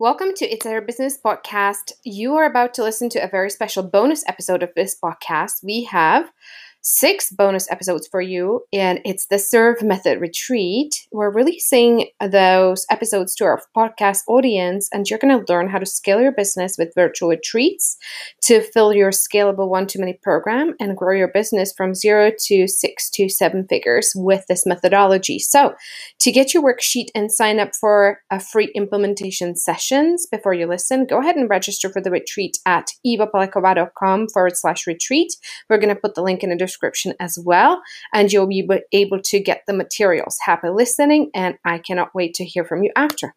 Welcome to It's Our Business podcast. You are about to listen to a very special bonus episode of this podcast. We have six bonus episodes for you, and it's the Serve Method Retreat. We're releasing those episodes to our podcast audience, and you're going to learn how to scale your business with virtual retreats to fill your scalable one to many program and grow your business from zero to six to seven figures with this methodology. So, to get your worksheet and sign up for a free implementation sessions before you listen, go ahead and register for the retreat at evapolikova.com forward slash retreat. We're going to put the link in the description as well, and you'll be able to get the materials. Happy listening, and I cannot wait to hear from you after.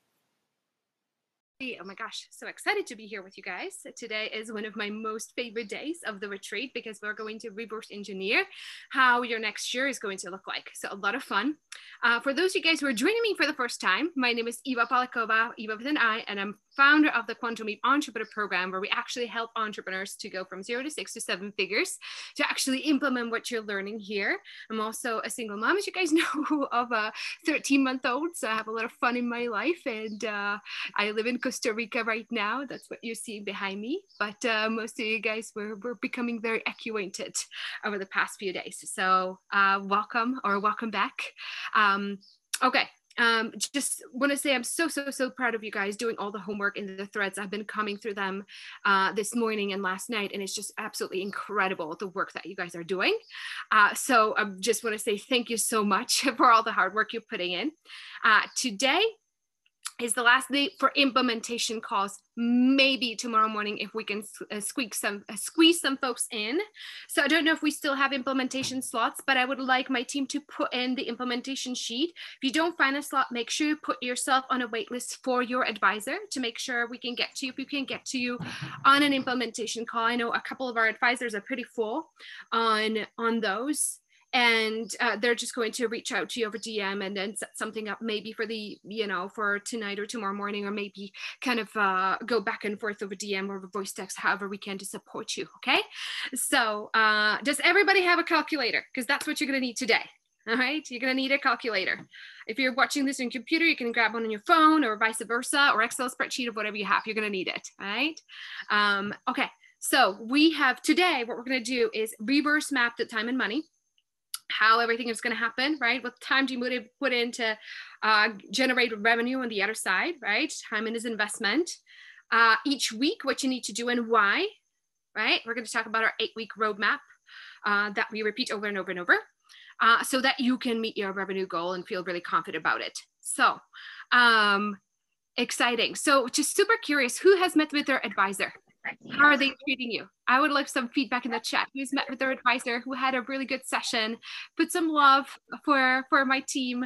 Oh my gosh, so excited to be here with you guys. Today is one of my most favorite days of the retreat because we're going to reverse engineer how your next year is going to look like. So, a lot of fun. Uh, for those of you guys who are joining me for the first time, my name is Eva Polikova, Eva with an I, and I'm founder of the Quantum Leap Entrepreneur Program, where we actually help entrepreneurs to go from zero to six to seven figures to actually implement what you're learning here. I'm also a single mom, as you guys know, of a 13 month old. So, I have a lot of fun in my life, and uh, I live in Rica right now. That's what you see behind me. But uh, most of you guys were, were becoming very acquainted over the past few days. So uh, welcome or welcome back. Um, okay, um, just want to say I'm so so so proud of you guys doing all the homework in the threads. I've been coming through them uh, this morning and last night, and it's just absolutely incredible the work that you guys are doing. Uh, so I just want to say thank you so much for all the hard work you're putting in. Uh, today is the last day for implementation calls maybe tomorrow morning if we can uh, squeak some uh, squeeze some folks in. So i don't know if we still have implementation slots but i would like my team to put in the implementation sheet. If you don't find a slot make sure you put yourself on a wait list for your advisor to make sure we can get to you if we can get to you on an implementation call. I know a couple of our advisors are pretty full on on those and uh, they're just going to reach out to you over DM and then set something up maybe for the you know for tonight or tomorrow morning or maybe kind of uh, go back and forth over DM or voice text however we can to support you okay? So uh, does everybody have a calculator? Because that's what you're going to need today all right? You're going to need a calculator. If you're watching this on computer you can grab one on your phone or vice versa or excel spreadsheet of whatever you have you're going to need it all right? Um, okay so we have today what we're going to do is reverse map the time and money how everything is going to happen, right? What time do you put in to uh, generate revenue on the other side, right? Time and his investment. Uh, each week, what you need to do and why, right? We're going to talk about our eight week roadmap uh, that we repeat over and over and over uh, so that you can meet your revenue goal and feel really confident about it. So, um, exciting. So, just super curious who has met with their advisor? How are they treating you? I would like some feedback in the chat. Who's met with their advisor? Who had a really good session? Put some love for for my team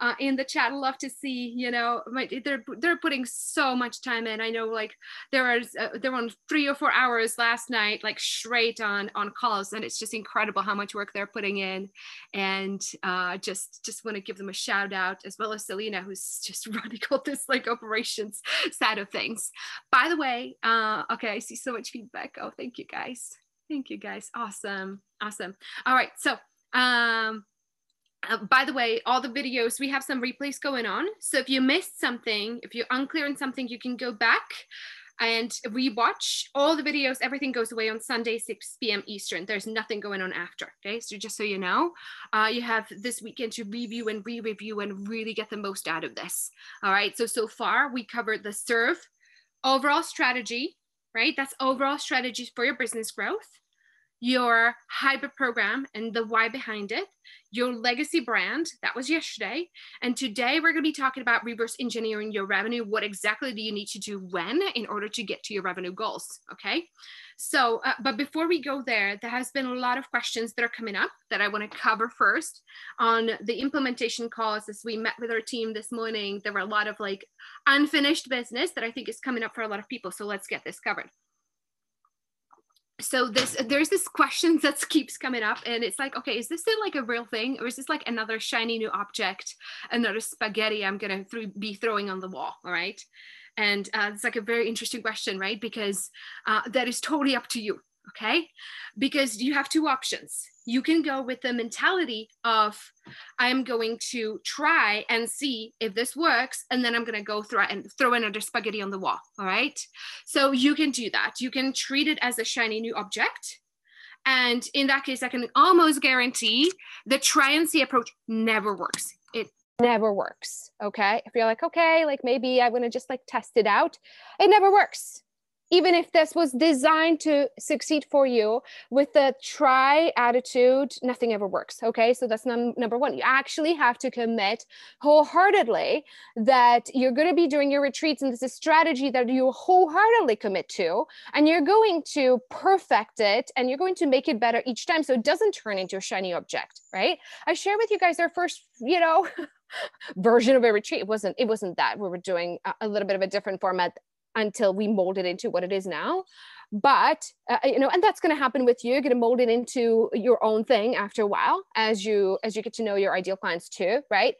uh, in the chat. Love to see. You know, my, they're they're putting so much time in. I know, like there was uh, there were three or four hours last night, like straight on on calls, and it's just incredible how much work they're putting in. And uh, just just want to give them a shout out, as well as Selena, who's just running all this like operations side of things. By the way, uh, okay, I see so much feedback. Oh, thank you you guys. Thank you guys. Awesome. Awesome. All right. So, um, uh, by the way, all the videos, we have some replays going on. So if you missed something, if you're unclear on something, you can go back and rewatch all the videos. Everything goes away on Sunday, 6 p.m. Eastern. There's nothing going on after. Okay. So just so you know, uh, you have this weekend to review and re review and really get the most out of this. All right. So, so far we covered the serve overall strategy, right? That's overall strategies for your business growth, your hybrid program and the why behind it, your legacy brand, that was yesterday. And today we're going to be talking about reverse engineering your revenue. What exactly do you need to do when in order to get to your revenue goals? Okay. So, uh, but before we go there, there has been a lot of questions that are coming up that I want to cover first on the implementation calls. As we met with our team this morning, there were a lot of like unfinished business that I think is coming up for a lot of people. So let's get this covered so this there's this question that keeps coming up and it's like okay is this still like a real thing or is this like another shiny new object another spaghetti i'm gonna th- be throwing on the wall all right and uh, it's like a very interesting question, right? Because uh, that is totally up to you, okay? Because you have two options. you can go with the mentality of i'm going to try and see if this works and then i'm going to go through and throw another spaghetti on the wall all right so you can do that you can treat it as a shiny new object and in that case i can almost guarantee the try and see approach never works never works okay? If you're like okay like maybe i'm going to just like test it out it never works even if this was designed to succeed for you with the try attitude nothing ever works okay? So that's num- number one. You actually have to commit wholeheartedly that you're going to be doing your retreats and this is a strategy that you wholeheartedly commit to and you're going to perfect it and you're going to make it better each time so it doesn't turn into a shiny object right? I share with you guys our first you know version of a retreat. It wasn't it wasn't that. We were doing a, a little bit of a different format until we mold it into what it is now. But uh, you know and that's going to happen with you. You're going to mold it into your own thing after a while as you as you get to know your ideal clients too right?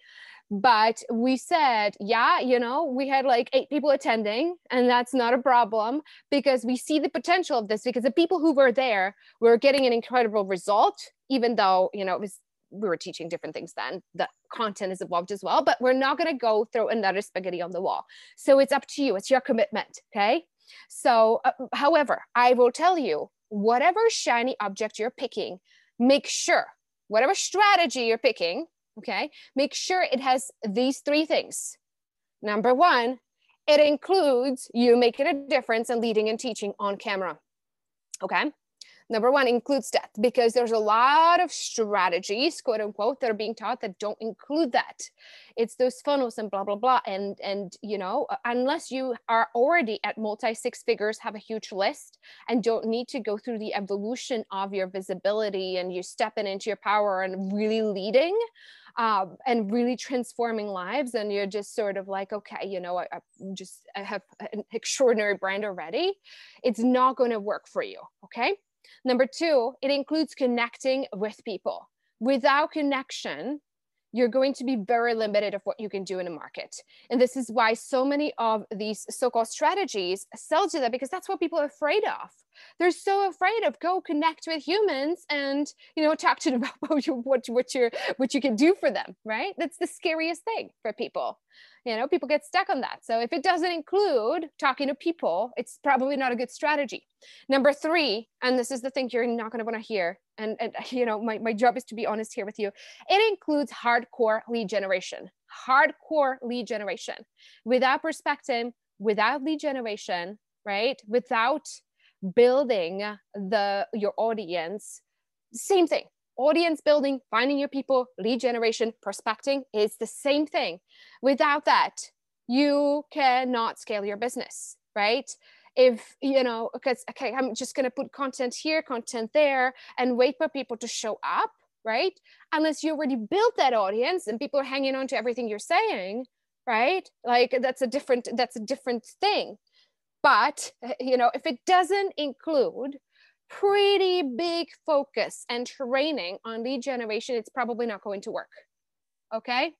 But we said yeah you know we had like eight people attending and that's not a problem because we see the potential of this because the people who were there were getting an incredible result even though you know it was we were teaching different things then. The content is evolved as well but we're not going to go throw another spaghetti on the wall. So it's up to you. It's your commitment okay? So uh, however i will tell you whatever shiny object you're picking make sure whatever strategy you're picking okay make sure it has these three things. Number one it includes you making a difference and leading and teaching on camera okay Number one includes that because there's a lot of strategies, quote unquote, that are being taught that don't include that. It's those funnels and blah blah blah. And and you know, unless you are already at multi six figures, have a huge list, and don't need to go through the evolution of your visibility and you stepping into your power and really leading, um, and really transforming lives and you're just sort of like okay you know I, I, just i have an extraordinary brand already it's not going to work for you okay Number two, it includes connecting with people. Without connection, you're going to be very limited of what you can do in a market. And this is why so many of these so-called strategies sell to that because that's what people are afraid of. They're so afraid of go connect with humans and you know talk to them about what you what, what you what you can do for them, right? That's the scariest thing for people you know people get stuck on that. So if it doesn't include talking to people it's probably not a good strategy. Number three and this is the thing you're not going to want to hear and, and you know my, my job is to be honest here with you it includes hardcore lead generation hardcore lead generation. Without perspective without lead generation right? Without building the your audience same thing audience building, finding your people, lead generation, prospecting is the same thing. Without that, you cannot scale your business, right? If you know, because okay, I'm just gonna put content here, content there, and wait for people to show up, right? Unless you already built that audience and people are hanging on to everything you're saying, right? Like that's a different that's a different thing. But eh, you know, if it doesn't include pretty big focus and training on lead generation, it's probably not going to work. Okay.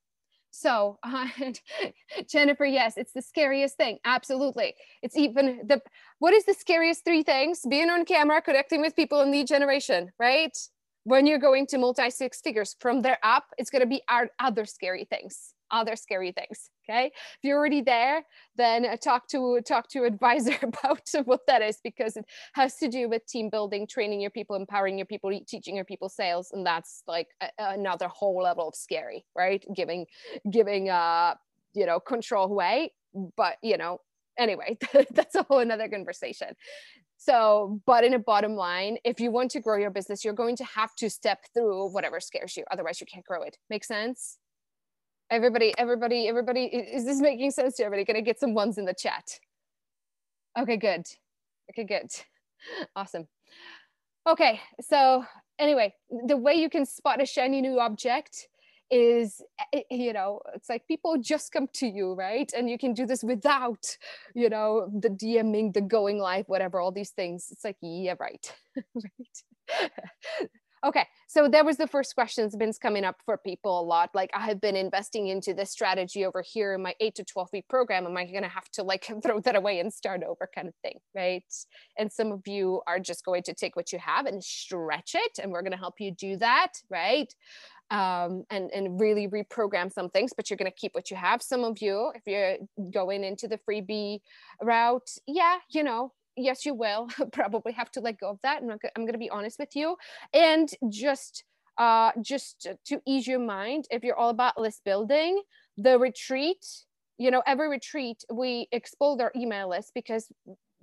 So, uh, Jennifer, yes, it's the scariest thing. Absolutely. It's even the, what is the scariest three things? Being on camera, connecting with people in lead generation, right? When you're going to multi six figures from there up, it's going to be our other scary things other scary things okay if you're already there then uh, talk to talk to advisor about what that is because it has to do with team building training your people empowering your people teaching your people sales and that's like a, another whole level of scary right giving giving uh you know control away but you know anyway that's a whole another conversation so, but in a bottom line, if you want to grow your business, you're going to have to step through whatever scares you. Otherwise, you can't grow it. Make sense? Everybody, everybody, everybody, is this making sense to everybody? Can I get some ones in the chat? Okay, good. Okay, good. Awesome. Okay, so anyway, the way you can spot a shiny new object is eh, eh, you know it's like people just come to you right and you can do this without you know the dming the going live whatever all these things it's like yeah right right Okay, so there was the first questions been coming up for people a lot. Like I have been investing into this strategy over here in my eight to 12 week program. Am I going to have to like throw that away and start over kind of thing, right? And some of you are just going to take what you have and stretch it. And we're going to help you do that, right? Um, and, and really reprogram some things, but you're going to keep what you have. Some of you, if you're going into the freebie route, yeah, you know, yes, you will probably have to let go of that. I'm, I'm going to be honest with you. And just uh, just to ease your mind, if you're all about list building, the retreat, you know, every retreat, we explode our email list because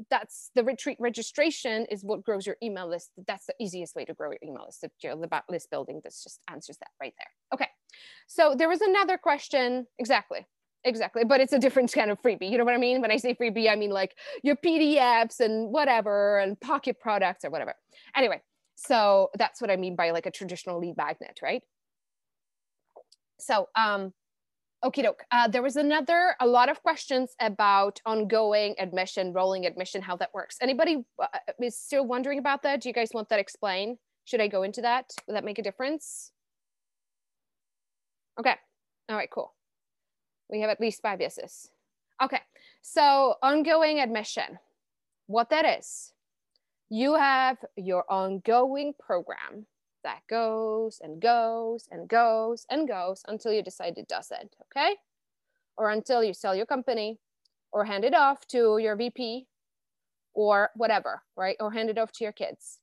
that's the retreat registration is what grows your email list. That's the easiest way to grow your email list. If you're about list building, this just answers that right there. Okay. So there was another question. Exactly. Exactly. But it's a different kind of freebie. You know what I mean? When I say freebie, I mean like your PDFs and whatever and pocket products or whatever. Anyway, so that's what I mean by like a traditional lead magnet, right? So, um, okie doke. Uh, there was another, a lot of questions about ongoing admission, rolling admission, how that works. Anybody uh, is still wondering about that? Do you guys want that explained? Should I go into that? Would that make a difference? Okay. All right, cool. We have at least five yeses. Okay, so ongoing admission. What that is, you have your ongoing program that goes and goes and goes and goes until you decide it doesn't, okay? Or until you sell your company or hand it off to your VP or whatever, right? Or hand it off to your kids.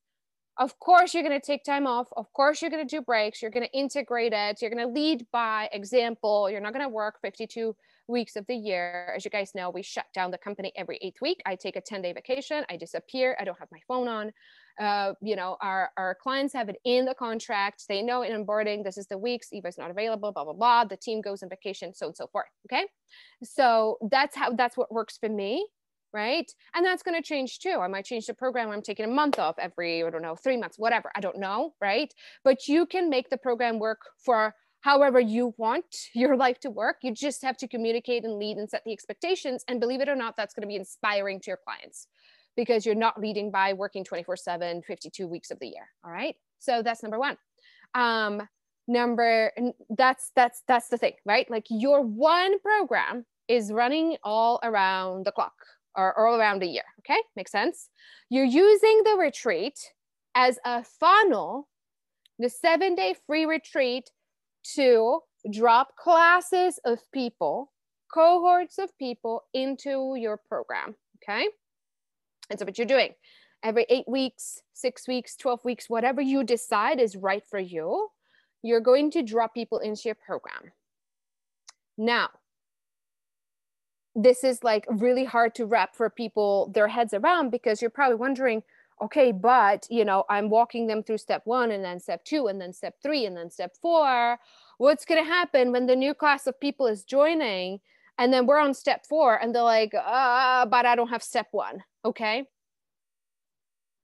Of course, you're going to take time off. Of course, you're going to do breaks. You're going to integrate it. You're going to lead by example. You're not going to work 52 weeks of the year. As you guys know, we shut down the company every eighth week. I take a 10 day vacation. I disappear. I don't have my phone on. Uh, you know, our, our clients have it in the contract. They know in onboarding, this is the weeks, Eva's not available, blah, blah, blah. The team goes on vacation, so and so forth. Okay. So that's how, that's what works for me right? And that's going to change too. I might change the program. I'm taking a month off every, I don't know, three months, whatever. I don't know, right? But you can make the program work for however you want your life to work. You just have to communicate and lead and set the expectations. And believe it or not, that's going to be inspiring to your clients because you're not leading by working 24 7, 52 weeks of the year. All right. So that's number one. Um, number that's that's that's the thing right like your one program is running all around the clock or all around a year. Okay, makes sense. You're using the retreat as a funnel, the seven day free retreat to drop classes of people, cohorts of people into your program. Okay, and so what you're doing every eight weeks, six weeks, 12 weeks, whatever you decide is right for you, you're going to drop people into your program. Now, this is like really hard to wrap for people their heads around because you're probably wondering okay but you know i'm walking them through step one and then step two and then step three and then step four. What's going to happen when the new class of people is joining and then we're on step four and they're like uh, but i don't have step one okay?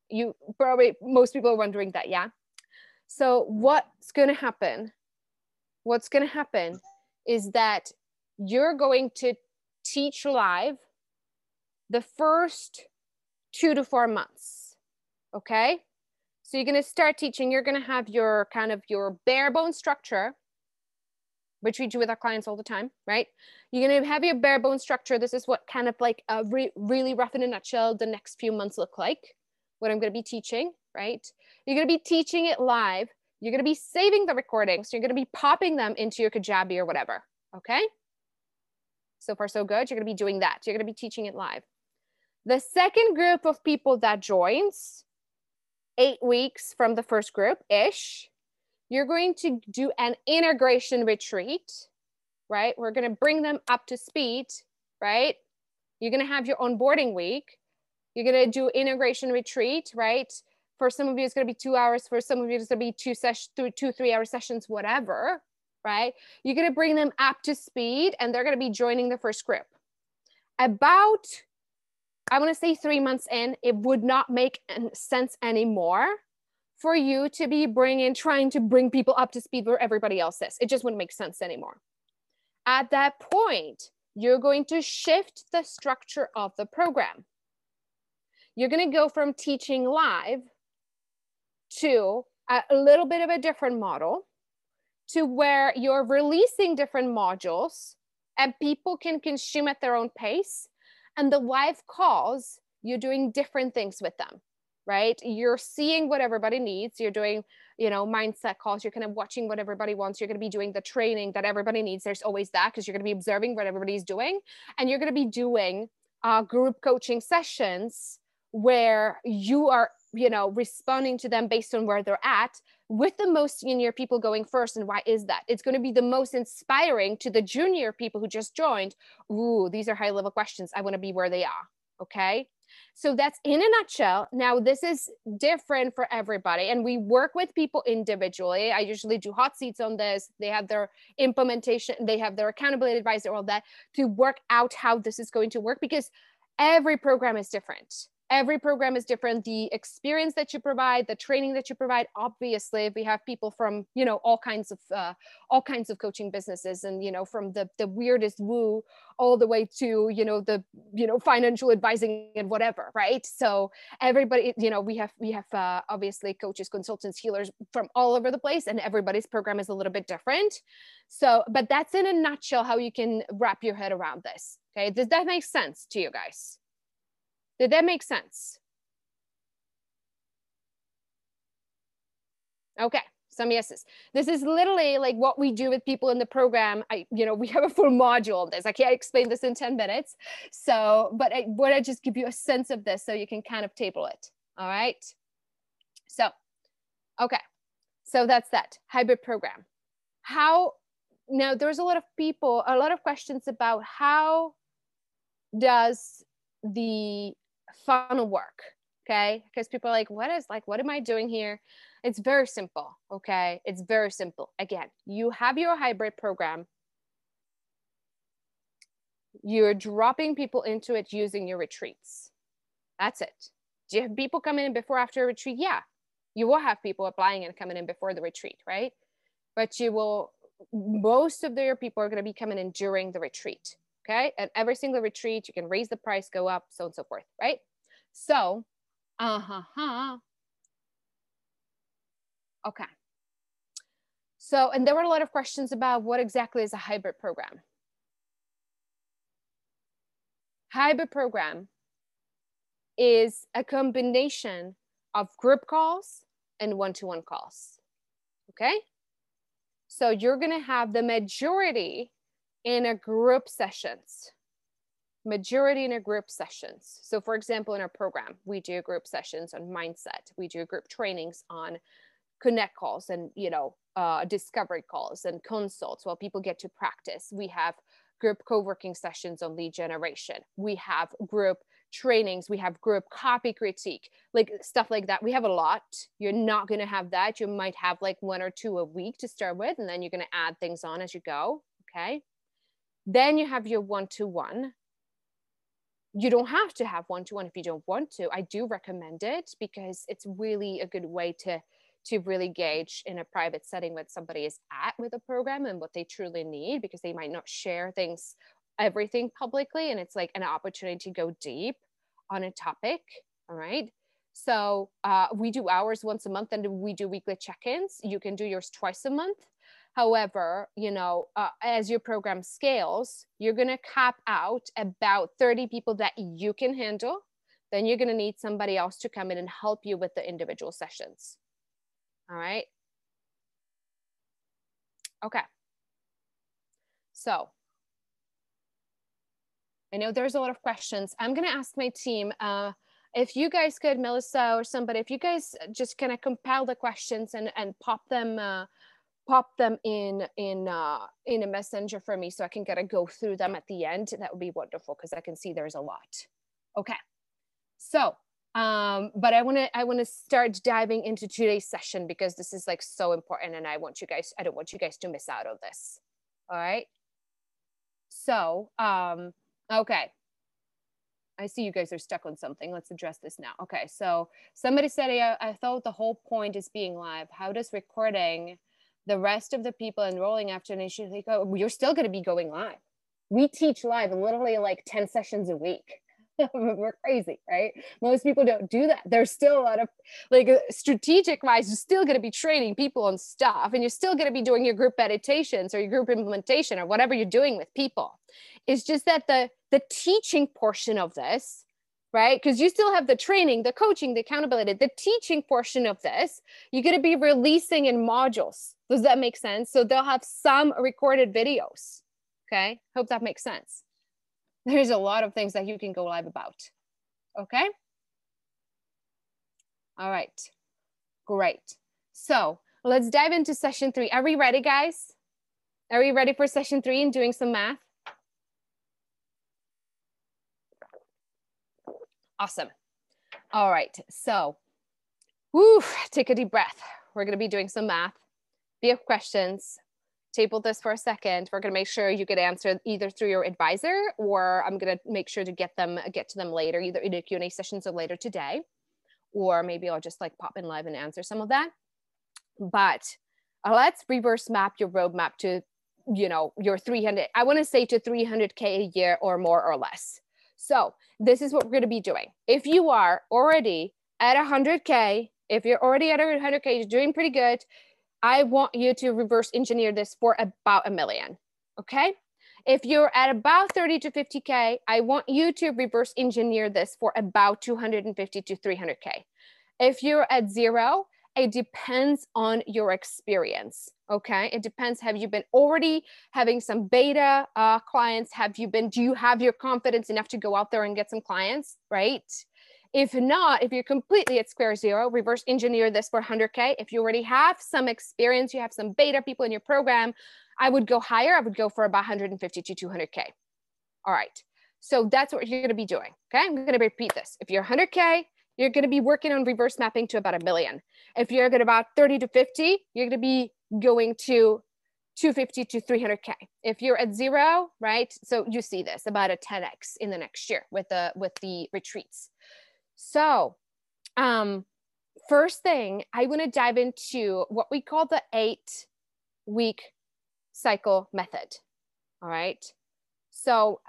You probably most people are wondering that yeah? So what's going to happen? What's going to happen is that you're going to teach live the first two to four months. Okay. So you're going to start teaching, you're going to have your kind of your bare bone structure, which we do with our clients all the time, right? You're going to have your bare bone structure. This is what kind of like a re- really rough in a nutshell the next few months look like, what I'm going to be teaching, right? You're going to be teaching it live. You're going to be saving the recordings. You're going to be popping them into your Kajabi or whatever. Okay. So far, so good. You're going to be doing that. You're going to be teaching it live. The second group of people that joins, eight weeks from the first group ish, you're going to do an integration retreat, right? We're going to bring them up to speed, right? You're going to have your onboarding week. You're going to do integration retreat, right? For some of you, it's going to be two hours. For some of you, it's going to be two sessions, two, two, three hour sessions, whatever, right? You're going to bring them up to speed and they're going to be joining the first group. About, I want to say three months in, it would not make sense anymore for you to be bringing, trying to bring people up to speed where everybody else is. It just wouldn't make sense anymore. At that point, you're going to shift the structure of the program. You're going to go from teaching live to a little bit of a different model to where you're releasing different modules and people can consume at their own pace. And the live calls, you're doing different things with them, right? You're seeing what everybody needs. You're doing, you know, mindset calls. You're kind of watching what everybody wants. You're going to be doing the training that everybody needs. There's always that because you're going to be observing what everybody's doing. And you're going to be doing uh, group coaching sessions where you are you know responding to them based on where they're at with the most senior people going first and why is that? It's going to be the most inspiring to the junior people who just joined. Ooh these are high level questions. I want to be where they are okay? So that's in a nutshell. Now this is different for everybody and we work with people individually. I usually do hot seats on this. They have their implementation they have their accountability advisor all that to work out how this is going to work because every program is different every program is different. The experience that you provide the training that you provide obviously we have people from you know all kinds of uh, all kinds of coaching businesses and you know from the the weirdest woo all the way to you know the you know financial advising and whatever right? So everybody you know we have we have uh, obviously coaches consultants healers from all over the place and everybody's program is a little bit different. So but that's in a nutshell how you can wrap your head around this okay? Does that make sense to you guys did that make sense? Okay, some yeses. This is literally like what we do with people in the program. I, you know, we have a full module on this. I can't explain this in 10 minutes. So, but I want to just give you a sense of this so you can kind of table it. All right. So, okay. So that's that hybrid program. How now there's a lot of people, a lot of questions about how does the funnel work okay? Because people are like what is like what am i doing here? It's very simple okay? It's very simple. Again you have your hybrid program. You're dropping people into it using your retreats. That's it. Do you have people coming in before after a retreat? Yeah. You will have people applying and coming in before the retreat right? But you will most of your people are going to be coming in during the retreat okay? At every single retreat you can raise the price go up so and so forth right? So uh-huh okay. So and there were a lot of questions about what exactly is a hybrid program. Hybrid program is a combination of group calls and one-to-one calls okay? So you're to have the majority in a group sessions majority in a group sessions. So for example in our program we do group sessions on mindset. We do group trainings on connect calls and you know uh, discovery calls and consults while people get to practice. We have group co-working sessions on lead generation. We have group trainings. We have group copy critique like stuff like that. We have a lot. You're not going to have that. You might have like one or two a week to start with and then you're going to add things on as you go okay then you have your one-to-one. You don't have to have one-to-one if you don't want to. I do recommend it because it's really a good way to to really gauge in a private setting what somebody is at with a program and what they truly need because they might not share things everything publicly and it's like an opportunity to go deep on a topic all right? So uh, we do ours once a month and we do weekly check-ins. You can do yours twice a month However, you know, uh, as your program scales, you're going to cap out about 30 people that you can handle. Then you're going to need somebody else to come in and help you with the individual sessions. All right. Okay. So I know there's a lot of questions. I'm going to ask my team uh, if you guys could, Melissa or somebody, if you guys just kind of compile the questions and, and pop them uh, pop them in in uh, in a messenger for me so I can get a go through them at the end. That would be wonderful because I can see there's a lot. Okay, so um, but I want to I want to start diving into today's session because this is like so important, and I want you guys I don't want you guys to miss out on this. All right. So um, okay. I see you guys are stuck on something. Let's address this now. Okay, so somebody said, I, I thought the whole point is being live. How does recording the rest of the people enrolling after an issue, they go, you're still going to be going live. We teach live literally like 10 sessions a week. we're crazy, right? Most people don't do that. There's still a lot of like uh, strategic wise, you're still going to be training people on stuff and you're still going to be doing your group meditations or your group implementation or whatever you're doing with people. It's just that the the teaching portion of this, right? Because you still have the training, the coaching, the accountability, the teaching portion of this, you're going to be releasing in modules. Does that make sense? So they'll have some recorded videos. Okay. Hope that makes sense there's a lot of things that you can go live about. Okay. All right. Great. So let's dive into session three. Are we ready, guys? Are we ready for session three and doing some math? Awesome. All right. So, whew, take a deep breath. We're going to be doing some math. You have questions, table this for a second. We're going to make sure you get answered either through your advisor or I'm going to make sure to get them get to them later, either in a Q&A sessions or later today. Or maybe I'll just like pop in live and answer some of that. But uh, let's reverse map your roadmap to, you know, your 300, I want to say to 300K a year or more or less. So this is what we're going to be doing. If you are already at 100K, if you're already at 100K, you're doing pretty good, I want you to reverse engineer this for about a million. Okay. If you're at about 30 to 50K, I want you to reverse engineer this for about 250 to 300K. If you're at zero, it depends on your experience. Okay. It depends. Have you been already having some beta uh, clients? Have you been, do you have your confidence enough to go out there and get some clients? Right. If not, if you're completely at square zero, reverse engineer this for 100K. If you already have some experience, you have some beta people in your program, I would go higher. I would go for about 150 to 200K. All right. So that's what you're going to be doing. Okay. I'm going to repeat this. If you're 100K, you're going to be working on reverse mapping to about a million. If you're at about 30 to 50, you're going to be going to 250 to 300k if you're at zero right so you see this about a 10x in the next year with the with the retreats so, um, first thing, I want to dive into what we call the eight week cycle method. All right. So,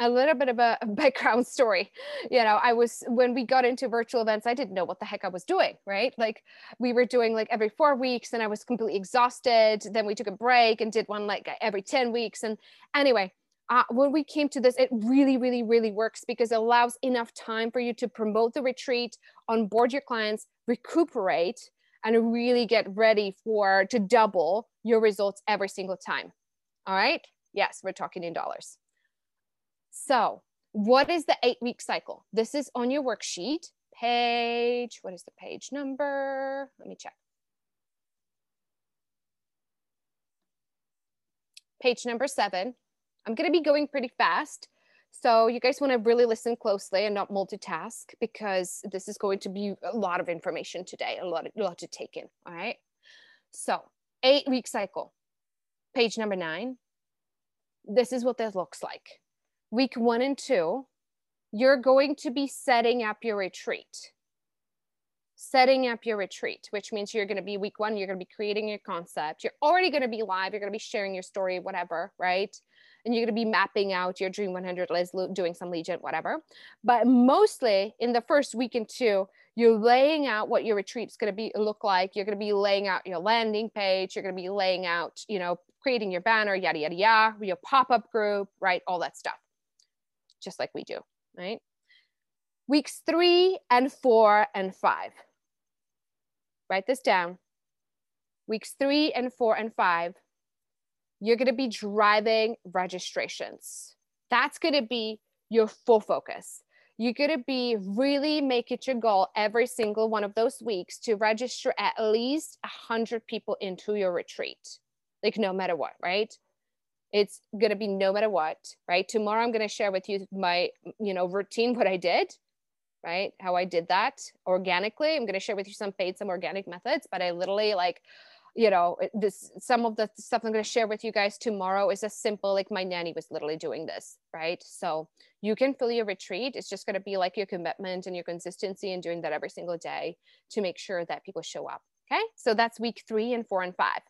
a little bit of a background story. You know, I was, when we got into virtual events, I didn't know what the heck I was doing, right? Like, we were doing like every four weeks and I was completely exhausted. Then we took a break and did one like every 10 weeks. And anyway, uh, when we came to this, it really, really, really works because it allows enough time for you to promote the retreat, onboard your clients, recuperate, and really get ready for to double your results every single time. All right. Yes, we're talking in dollars. So, what is the eight week cycle? This is on your worksheet. Page, what is the page number? Let me check. Page number seven I'm going to be going pretty fast. So you guys want to really listen closely and not multitask because this is going to be a lot of information today, a lot, of, a lot to take in. All right. So eight week cycle, page number nine. This is what this looks like. Week one and two, you're going to be setting up your retreat. Setting up your retreat, which means you're going to be week one, you're going to be creating your concept. You're already going to be live, you're going to be sharing your story, whatever, right? and you're going to be mapping out your dream 100 list doing some lead whatever. But mostly in the first week and two you're laying out what your retreat is going to be look like. You're going to be laying out your landing page. You're going to be laying out you know creating your banner yada yada yada your pop-up group right? All that stuff. Just like we do right? Weeks three and four and five write this down weeks three and four and five you're going to be driving registrations. That's going to be your full focus. You're going to be really make it your goal every single one of those weeks to register at least 100 people into your retreat. Like, no matter what, right? It's going to be no matter what, right? Tomorrow, I'm going to share with you my, you know, routine, what I did, right? How I did that organically. I'm going to share with you some paid, some organic methods, but I literally like you know this some of the stuff i'm going to share with you guys tomorrow is as simple like my nanny was literally doing this right so you can fill your retreat it's just going to be like your commitment and your consistency and doing that every single day to make sure that people show up okay so that's week three and four and five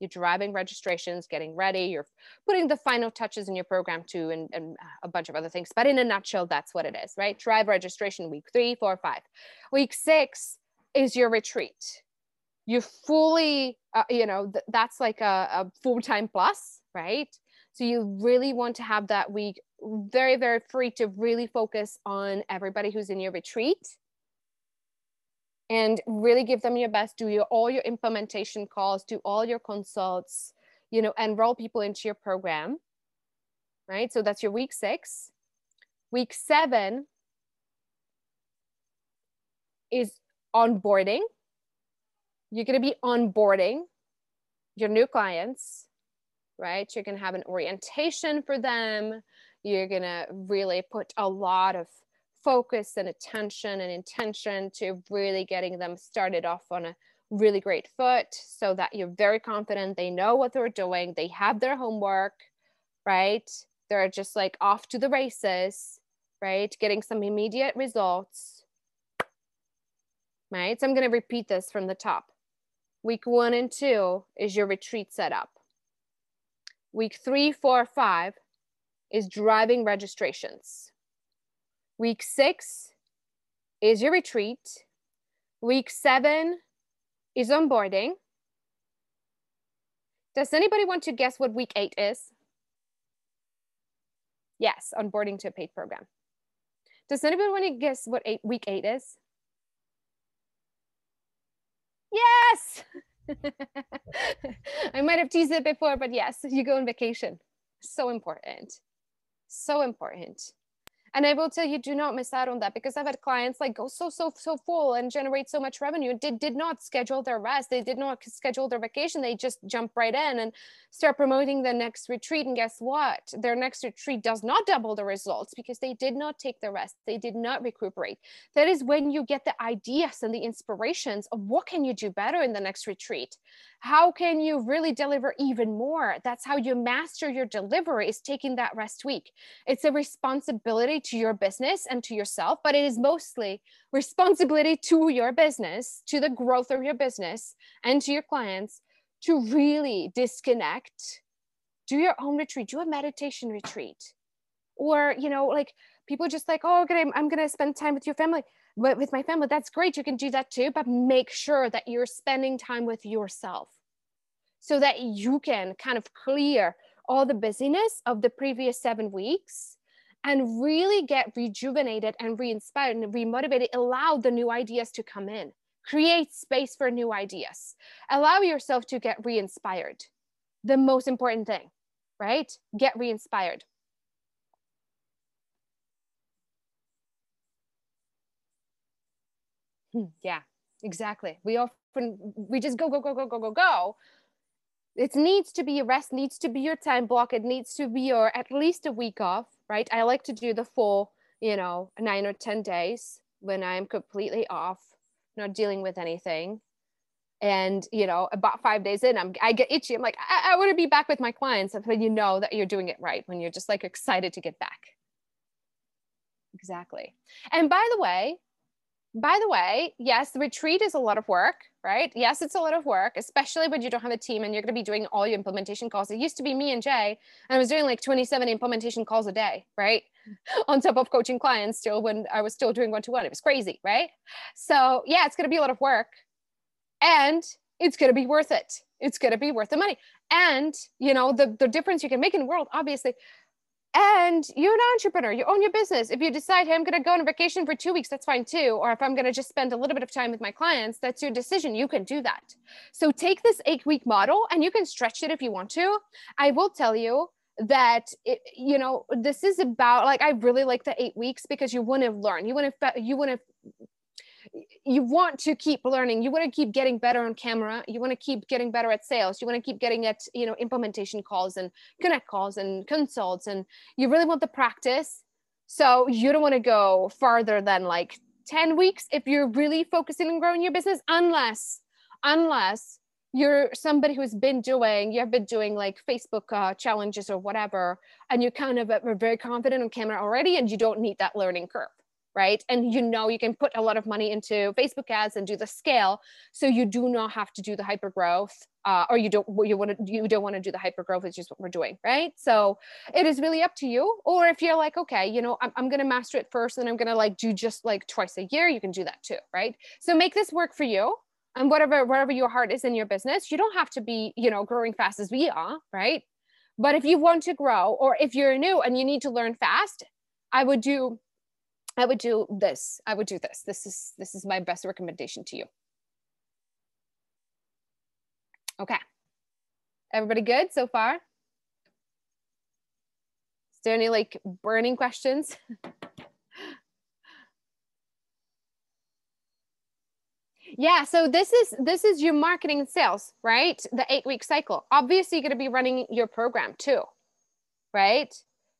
You're driving registrations, getting ready, you're putting the final touches in your program too, and, and a bunch of other things. But in a nutshell, that's what it is, right? Drive registration week three, four, five. Week six is your retreat. You fully, uh, you know, th- that's like a, a full time plus, right? So you really want to have that week very, very free to really focus on everybody who's in your retreat and really give them your best do your all your implementation calls do all your consults you know enroll people into your program right? So that's your week six. Week seven is onboarding. You're going to be onboarding your new clients right? You're going to have an orientation for them. You're going to really put a lot of focus and attention and intention to really getting them started off on a really great foot so that you're very confident they know what they're doing they have their homework right? They're just like off to the races right? Getting some immediate results right? So i'm going to repeat this from the top. Week one and two is your retreat setup. Week three four five is driving registrations Week six is your retreat. Week seven is onboarding. Does anybody want to guess what week eight is? Yes, onboarding to a paid program. Does anybody want to guess what eight, week eight is? Yes! I might have teased it before, but yes, you go on vacation. So important. So important. And I will tell you, do not miss out on that because I've had clients like go so, so, so full and generate so much revenue. Did did not schedule their rest. They did not schedule their vacation. They just jump right in and start promoting the next retreat. And guess what? Their next retreat does not double the results because they did not take the rest. They did not recuperate. That is when you get the ideas and the inspirations of what can you do better in the next retreat how can you really deliver even more? That's how you master your delivery is taking that rest week. It's a responsibility to your business and to yourself but it is mostly responsibility to your business to the growth of your business and to your clients to really disconnect. Do your own retreat do a meditation retreat. Or you know like people just like oh okay i'm gonna spend time with your family with my family that's great you can do that too but make sure that you're spending time with yourself so that you can kind of clear all the busyness of the previous seven weeks and really get rejuvenated and re-inspired and remotivated. Allow the new ideas to come in. Create space for new ideas. Allow yourself to get re-inspired. The most important thing right? Get re-inspired Hmm, Mm. yeah, exactly. We often we just go go go go go go go. It needs to be your rest, needs to be your time block. It needs to be your at least a week off, right? I like to do the full, you know, nine or ten days when I'm completely off, not dealing with anything. And you know, about five days in, I'm I get itchy. I'm like, I, I want to be back with my clients. When you know that you're doing it right, when you're just like excited to get back. Exactly. And by the way, by the way, yes, the retreat is a lot of work, right? Yes, it's a lot of work, especially when you don't have a team and you're going to be doing all your implementation calls. It used to be me and Jay, and I was doing like 27 implementation calls a day, right? On top of coaching clients still when I was still doing one to one. It was crazy, right? So, yeah, it's going to be a lot of work and it's going to be worth it. It's going to be worth the money. And, you know, the, the difference you can make in the world, obviously, and you're an entrepreneur you own your business. If you decide hey i'm going to go on vacation for two weeks that's fine too. Or if i'm going to just spend a little bit of time with my clients that's your decision. You can do that. So take this eight week model and you can stretch it if you want to. I will tell you that it, you know this is about like i really like the eight weeks because you want to learn. You want to you want to you want to keep learning. You want to keep getting better on camera. You want to keep getting better at sales. You want to keep getting at you know implementation calls and connect calls and consults and you really want the practice. So you don't want to go farther than like 10 weeks if you're really focusing on growing your business unless unless you're somebody who's been doing you've been doing like facebook uh, challenges or whatever and you kind of are very confident on camera already and you don't need that learning curve right? And you know you can put a lot of money into Facebook ads and do the scale, so you do not have to do the hyper growth, uh, or you don't you want to you don't want to do the hyper growth, which is what we're doing, right? So it is really up to you. Or if you're like, okay, you know, I'm, I'm gonna master it first, and I'm gonna like do just like twice a year, you can do that too, right? So make this work for you. And whatever whatever your heart is in your business, you don't have to be, you know, growing fast as we are, right? But if you want to grow, or if you're new and you need to learn fast, I would do I would do this. I would do this. This is this is my best recommendation to you. Okay. Everybody good so far? Is there any like burning questions? yeah, so this is this is your marketing and sales, right? The 8-week cycle. Obviously, you're going to be running your program too. Right?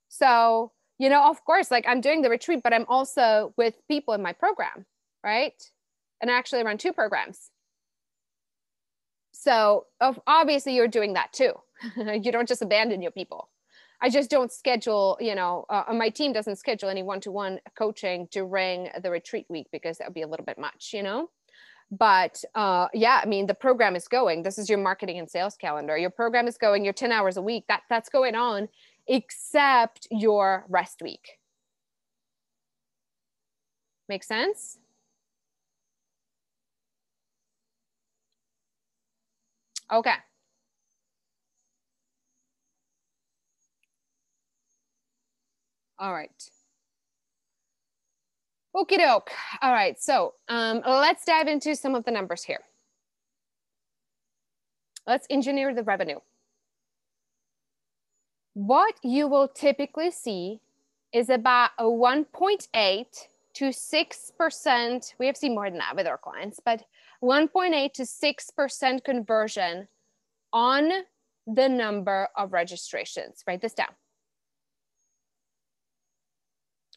So, you know, of course, like I'm doing the retreat, but I'm also with people in my program, right? And I actually run two programs. So obviously you're doing that too. you don't just abandon your people. I just don't schedule, you know, uh, my team doesn't schedule any one-to-one coaching during the retreat week because that would be a little bit much, you know? But uh, yeah, I mean, the program is going. This is your marketing and sales calendar. Your program is going. Your 10 hours a week. That that's going on except your rest week. Make sense? Okay. All right. Okie doke. All right, so um, let's dive into some of the numbers here. Let's engineer the revenue what you will typically see is about a 1.8 to 6%. We have seen more than that with our clients, but 1.8 to 6% conversion on the number of registrations. Write this down.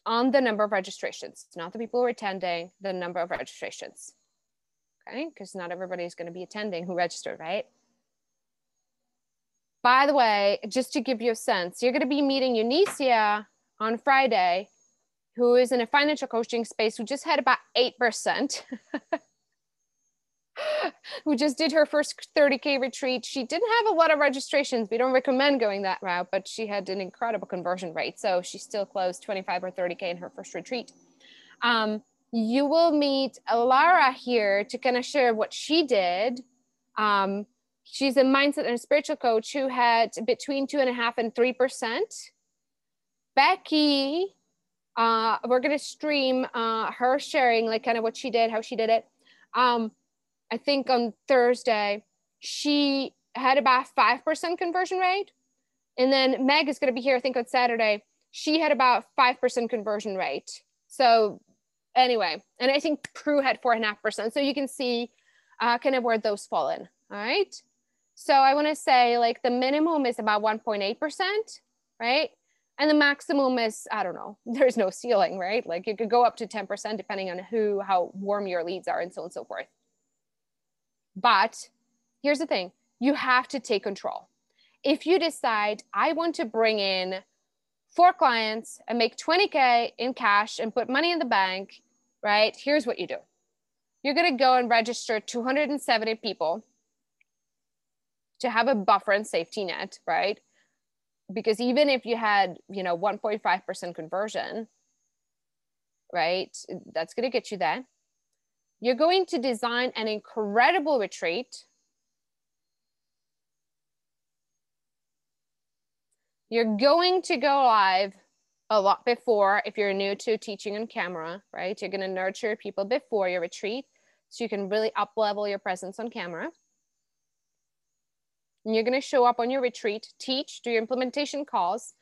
On the number of registrations, not the people who are attending, the number of registrations. Okay, because not everybody is going to be attending who registered, right? By the way, just to give you a sense, you're going to be meeting Eunicia on Friday, who is in a financial coaching space who just had about 8%. who just did her first 30k retreat. She didn't have a lot of registrations. We don't recommend going that route, but she had an incredible conversion rate. So she still closed 25 or 30k in her first retreat. Um, you will meet Lara here to kind of share what she did. Um, She's a mindset and spiritual coach who had between two and a half and three percent. Becky, uh, we're gonna stream uh, her sharing like kind of what she did, how she did it. Um, I think on Thursday she had about five percent conversion rate, and then Meg is gonna be here. I think on Saturday she had about five percent conversion rate. So anyway, and I think Prue had four and a half percent. So you can see uh, kind of where those fall in. All right. So I want to say like the minimum is about 1.8%, right? And the maximum is, I don't know, there's no ceiling, right? Like you could go up to 10% depending on who, how warm your leads are and so on and so forth. But here's the thing you have to take control. If you decide, I want to bring in four clients and make 20K in cash and put money in the bank, right? Here's what you do you're going to go and register 270 people to have a buffer and safety net, right? Because even if you had, you know, 1.5% conversion, right, that's going to get you there. You're going to design an incredible retreat. You're going to go live a lot before if you're new to teaching on camera, right? You're going to nurture people before your retreat so you can really up level your presence on camera. And you're going to show up on your retreat, teach, do your implementation calls,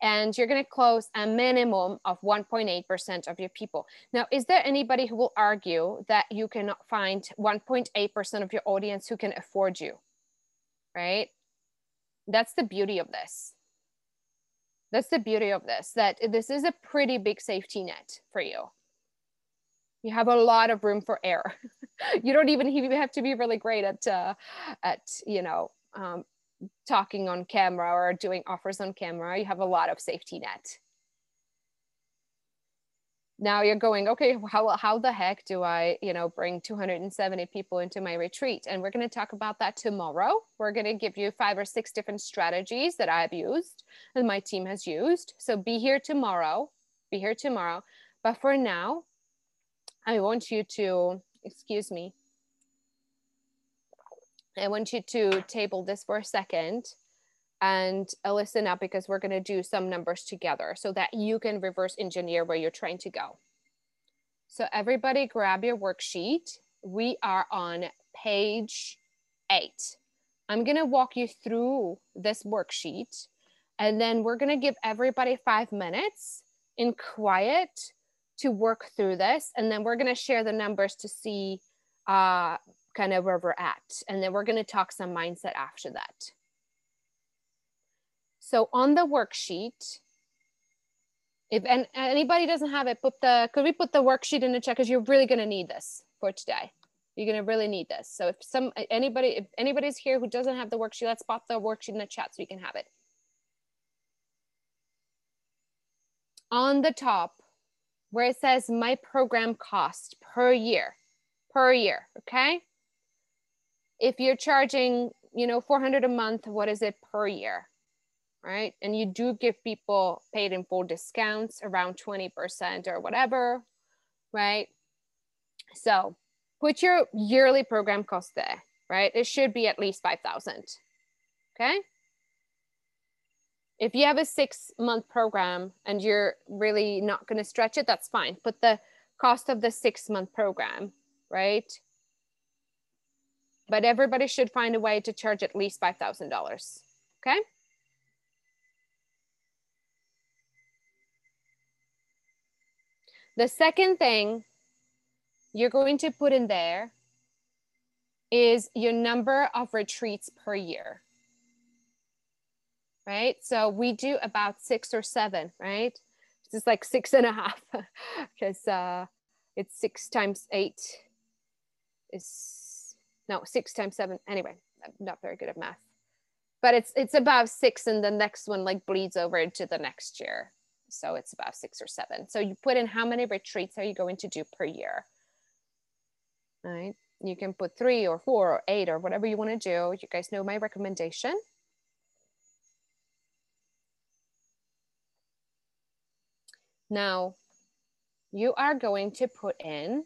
and you're going to close a minimum of 1.8% of your people. Now, is there anybody who will argue that you cannot find 1.8% of your audience who can afford you? Right? That's the beauty of this. That's the beauty of this, that this is a pretty big safety net for you. You have a lot of room for error. you don't even have to be really great at, uh, at you know, um, talking on camera or doing offers on camera, you have a lot of safety net. now you're going okay how, how the heck do i you know bring 270 people into my retreat? And we're going to talk about that tomorrow. We're going to give you five or six different strategies that i've used and my team has used. So be here tomorrow be here tomorrow. But for now i want you to excuse me i want you to table this for a second and uh, listen up because we're going to do some numbers together so that you can reverse engineer where you're trying to go. So everybody grab your worksheet. We are on page eight. I'm going to walk you through this worksheet and then we're going to give everybody five minutes in quiet to work through this. And then we're going to share the numbers to see uh, kind of where we're at. And then we're going to talk some mindset after that. So on the worksheet, if and anybody doesn't have it, put the could we put the worksheet in the chat because you're really gonna need this for today. You're gonna really need this. So if some anybody if anybody's here who doesn't have the worksheet, let's pop the worksheet in the chat so you can have it. On the top, where it says my program cost per year, per year, okay? If you're charging, you know, 400 a month, what is it per year? right? And you do give people paid in full discounts around 20% or whatever, right? So put your yearly program cost there, right? It should be at least 5,000, okay? If you have a six month program and you're really not going to stretch it, that's fine. Put the cost of the six month program, right? But everybody should find a way to charge at least $5,000, okay? The second thing you're going to put in there is your number of retreats per year. Right? So we do about six or seven, right? This is like six and a half because uh, it's six times eight is no six times seven. Anyway, I'm not very good at math, but it's it's about six, and the next one like bleeds over into the next year. So it's about six or seven. So you put in how many retreats are you going to do per year? Right. You can put three or four or eight or whatever you want to do. You guys know my recommendation. Now, you are going to put in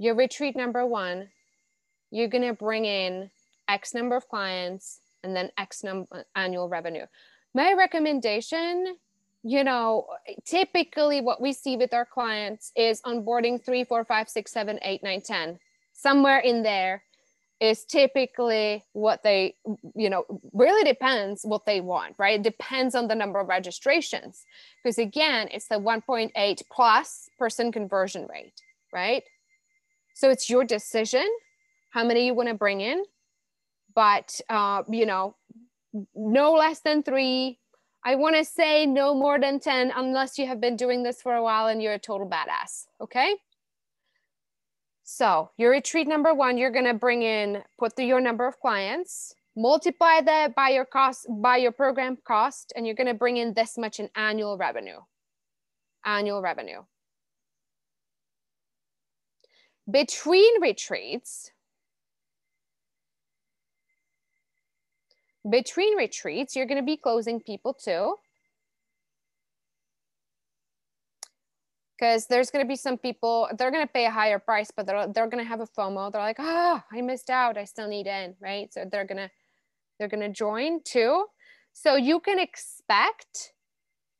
your retreat number one. You're going to bring in X number of clients and then X number annual revenue. My recommendation you know typically what we see with our clients is onboarding three four five six seven eight nine ten. Somewhere in there is typically what they you know really depends what they want right? It depends on the number of registrations. Because again it's the 1.8 plus plus person conversion rate right so it's your decision how many you want to bring in but uh, you know no less than three. I want to say no more than 10 unless you have been doing this for a while and you're a total badass. Okay. So your retreat number one, you're going to bring in, put the, your number of clients, multiply that by your cost, by your program cost, and you're going to bring in this much in annual revenue, annual revenue. Between retreats, Between retreats, you're going to be closing people too. Because there's going to be some people, they're going to pay a higher price, but they're, they're going to have a FOMO. They're like, oh, I missed out. I still need in, right? So they're going to, they're going to join too. So you can expect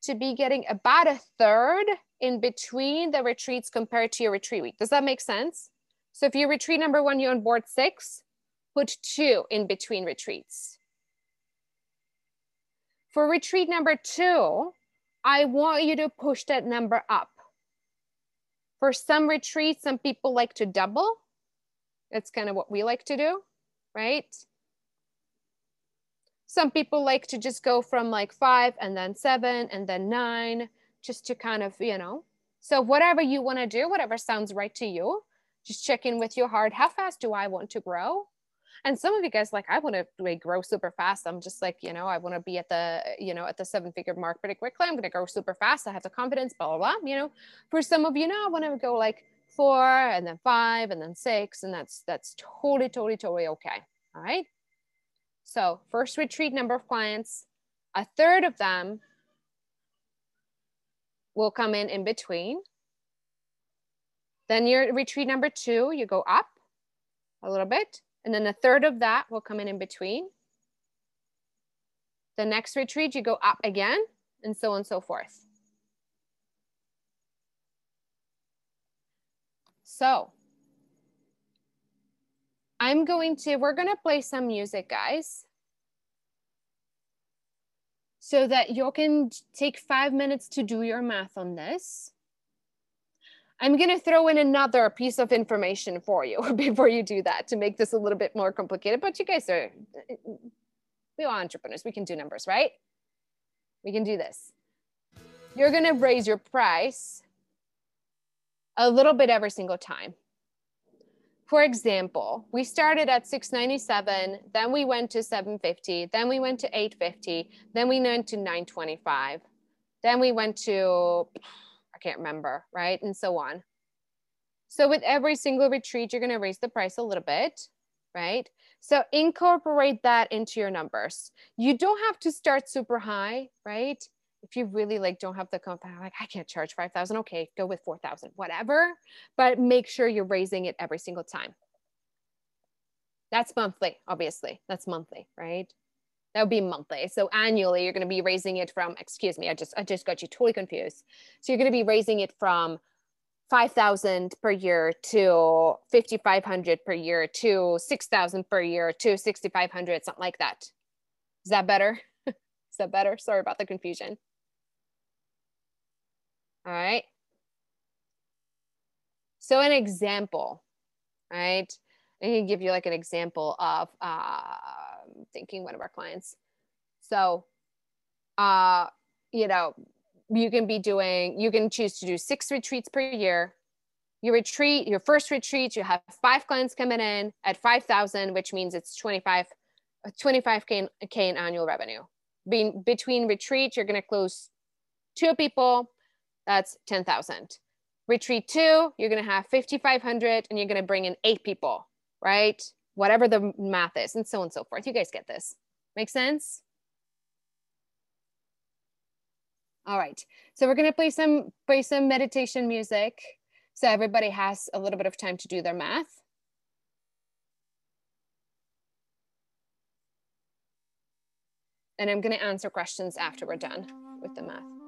to be getting about a third in between the retreats compared to your retreat week. Does that make sense? So if you retreat number one, you're on board six, put two in between retreats. For retreat number two, I want you to push that number up. For some retreats, some people like to double. That's kind of what we like to do, right? Some people like to just go from like five and then seven and then nine, just to kind of, you know. So, whatever you want to do, whatever sounds right to you, just check in with your heart. How fast do I want to grow? And some of you guys like, I want to grow super fast. I'm just like, you know, I want to be at the, you know, at the seven figure mark pretty quickly. I'm going to grow super fast. I have the confidence, blah, blah, blah. You know, for some of you now, I want to go like four and then five and then six. And that's, that's totally, totally, totally okay. All right. So first retreat number of clients, a third of them will come in in between. Then your retreat number two, you go up a little bit. And then a third of that will come in in between. The next retreat, you go up again and so on and so forth. So I'm going to, we're going to play some music, guys so that you can take five minutes to do your math on this. I'm going to throw in another piece of information for you before you do that to make this a little bit more complicated. But you guys are, we are entrepreneurs. We can do numbers, right? We can do this. You're going to raise your price a little bit every single time for example, we started at 697, then we went to 750, then we went to 850, then we went to 925, then we went to, I can't remember, right? And so on. So with every single retreat, you're going to raise the price a little bit, right? So incorporate that into your numbers. You don't have to start super high, right? If you really like don't have the confidence like i can't charge 5000 okay go with 4000 whatever but make sure you're raising it every single time. That's monthly obviously. That's monthly right? That would be monthly. So annually you're going to be raising it from excuse me i just i just got you totally confused. So you're going to be raising it from 5000 per year to 5500 per year to 6000 per year to 6500 something like that. Is that better? Is that better? Sorry about the confusion all right. So an example, right? I can give you like an example of uh, thinking one of our clients. So, uh, you know, you can be doing, you can choose to do six retreats per year. Your retreat, your first retreat, you have five clients coming in at 5,000, which means it's 25, 25K in annual revenue. Being between retreats, you're going to close two people that's 10,000. Retreat two, you're going to have 5,500 and you're going to bring in eight people, right? Whatever the math is, and so on and so forth. You guys get this. Make sense? All right. So we're going to play some play some meditation music so everybody has a little bit of time to do their math. And I'm going to answer questions after we're done with the math.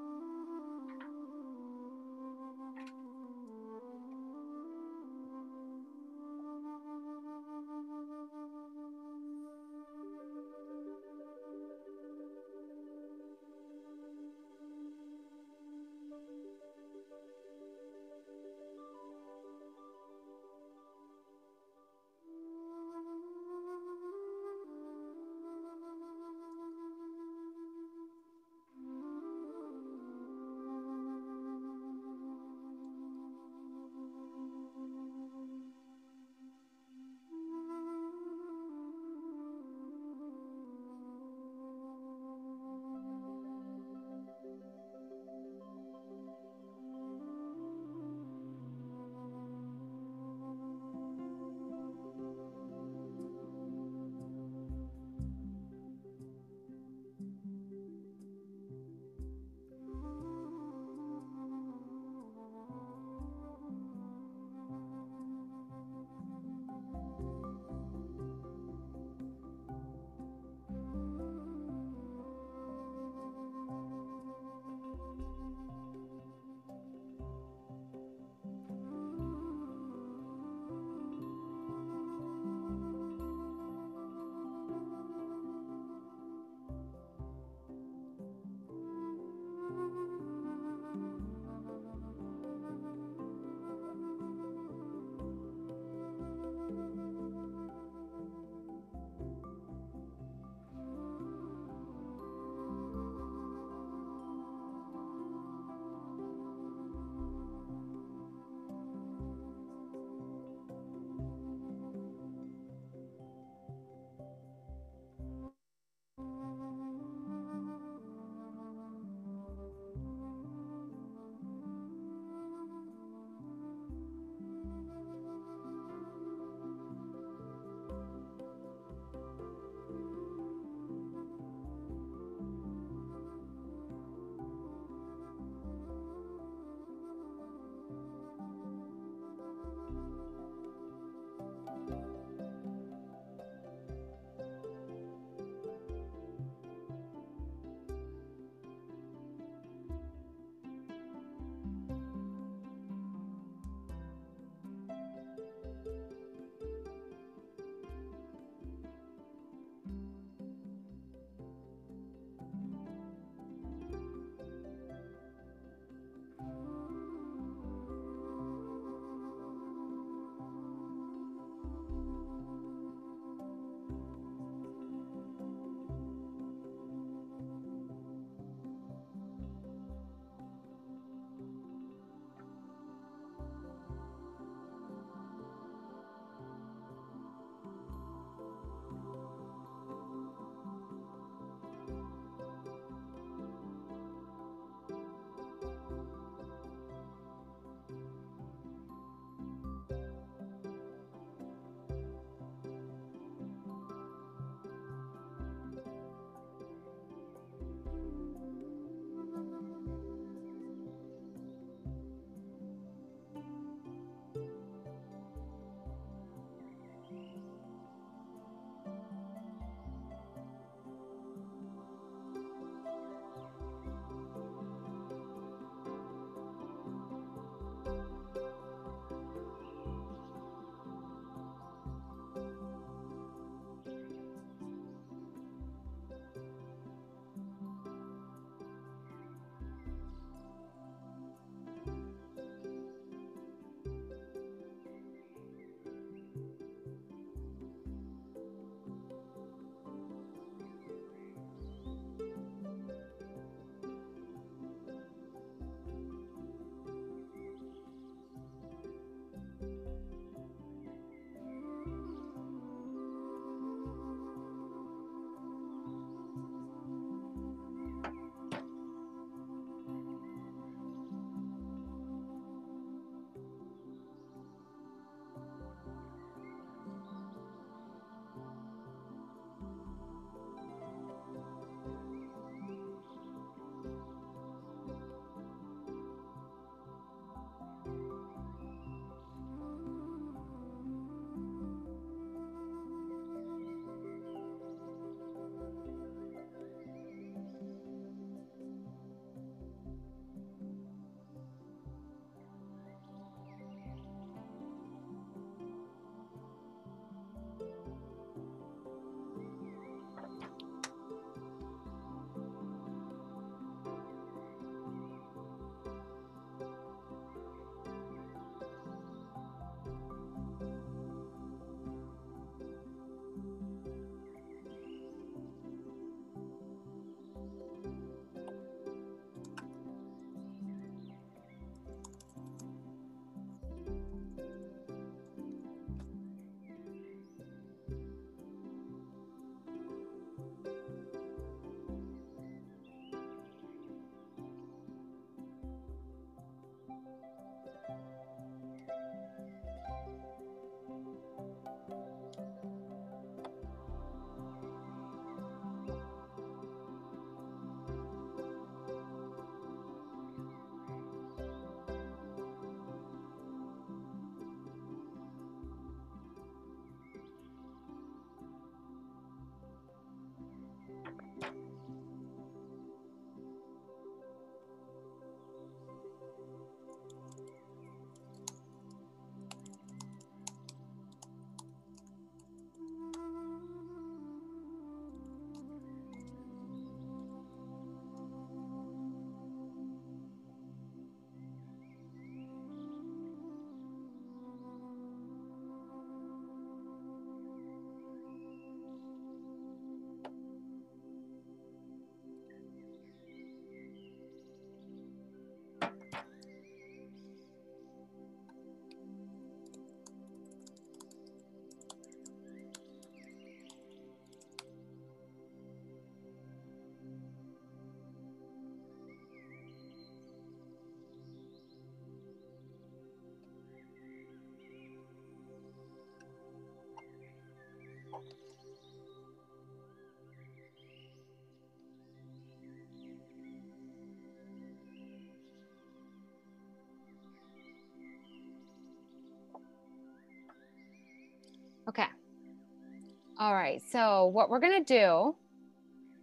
All right. So what we're gonna do,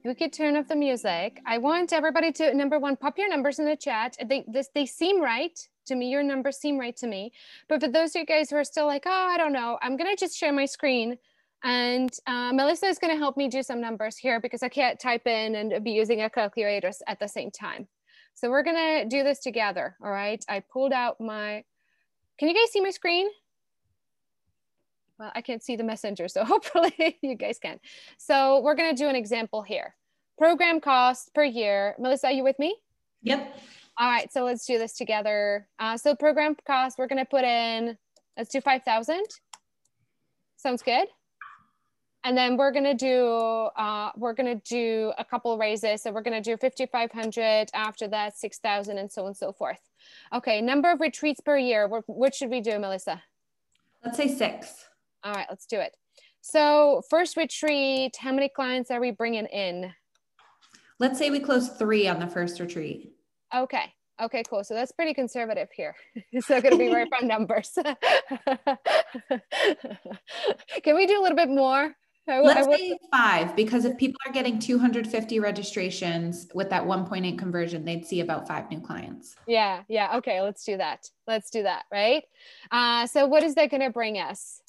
we could turn off the music. I want everybody to number one, pop your numbers in the chat. They this they seem right to me. Your numbers seem right to me. But for those of you guys who are still like, oh, I don't know, I'm gonna just share my screen. And uh, Melissa is to help me do some numbers here because I can't type in and be using a calculator at the same time. So we're to do this together. All right. I pulled out my, can you guys see my screen? Well, I can't see the messenger, so hopefully you guys can. So we're gonna do an example here. Program costs per year. Melissa, are you with me? Yep. All right, so let's do this together. Uh, so program costs, we're gonna put in, let's do 5,000. Sounds good. And then we're gonna do, uh, we're gonna do a couple raises. So we're gonna do 5,500, after that 6,000 and so on and so forth. Okay, number of retreats per year. What should we do, Melissa? Let's say six. All right, let's do it. So first retreat, how many clients are we bringing in? Let's say we close three on the first retreat. Okay. Okay, cool. So that's pretty conservative here. it's not going to be very fun numbers. Can we do a little bit more? I, Let's I say five, because if people are getting 250 registrations with that 1.8 conversion, they'd see about five new clients. Yeah, yeah. Okay, let's do that. Let's do that, right? Uh, so what is that going to bring us?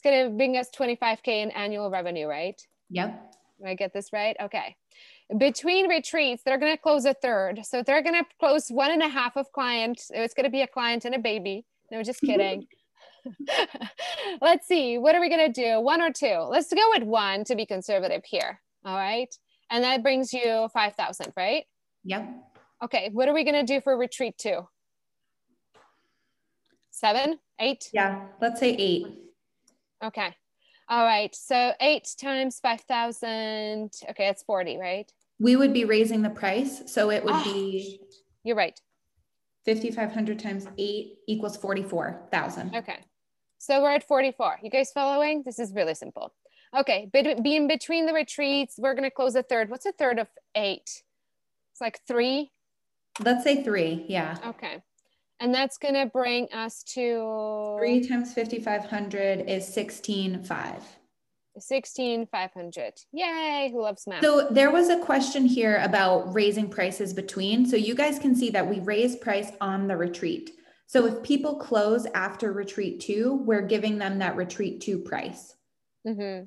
It's going to bring us 25K in annual revenue, right? Yep. I get this right? Okay. Between retreats, they're going to close a third. So they're going to close one and a half of clients. It's going to be a client and a baby. No, just kidding. Let's see. What are we going to do? One or two? Let's go with one to be conservative here. All right. And that brings you 5,000, right? Yep. Okay. What are we going to do for retreat two? Seven, eight? Yeah. Let's say eight. Okay. All right. So eight times 5,000. Okay. That's 40, right? We would be raising the price. So it would oh, be. You're right. 5,500 times eight equals 44,000. Okay. So we're at 44. You guys following? This is really simple. Okay. But being between the retreats, we're going to close a third. What's a third of eight? It's like three. Let's say three. Yeah. Okay. And that's going to bring us to three times 5,500 is 16,5. 16,500. Yay. Who loves math? So there was a question here about raising prices between. So you guys can see that we raise price on the retreat. So if people close after retreat two, we're giving them that retreat two price. Mm-hmm.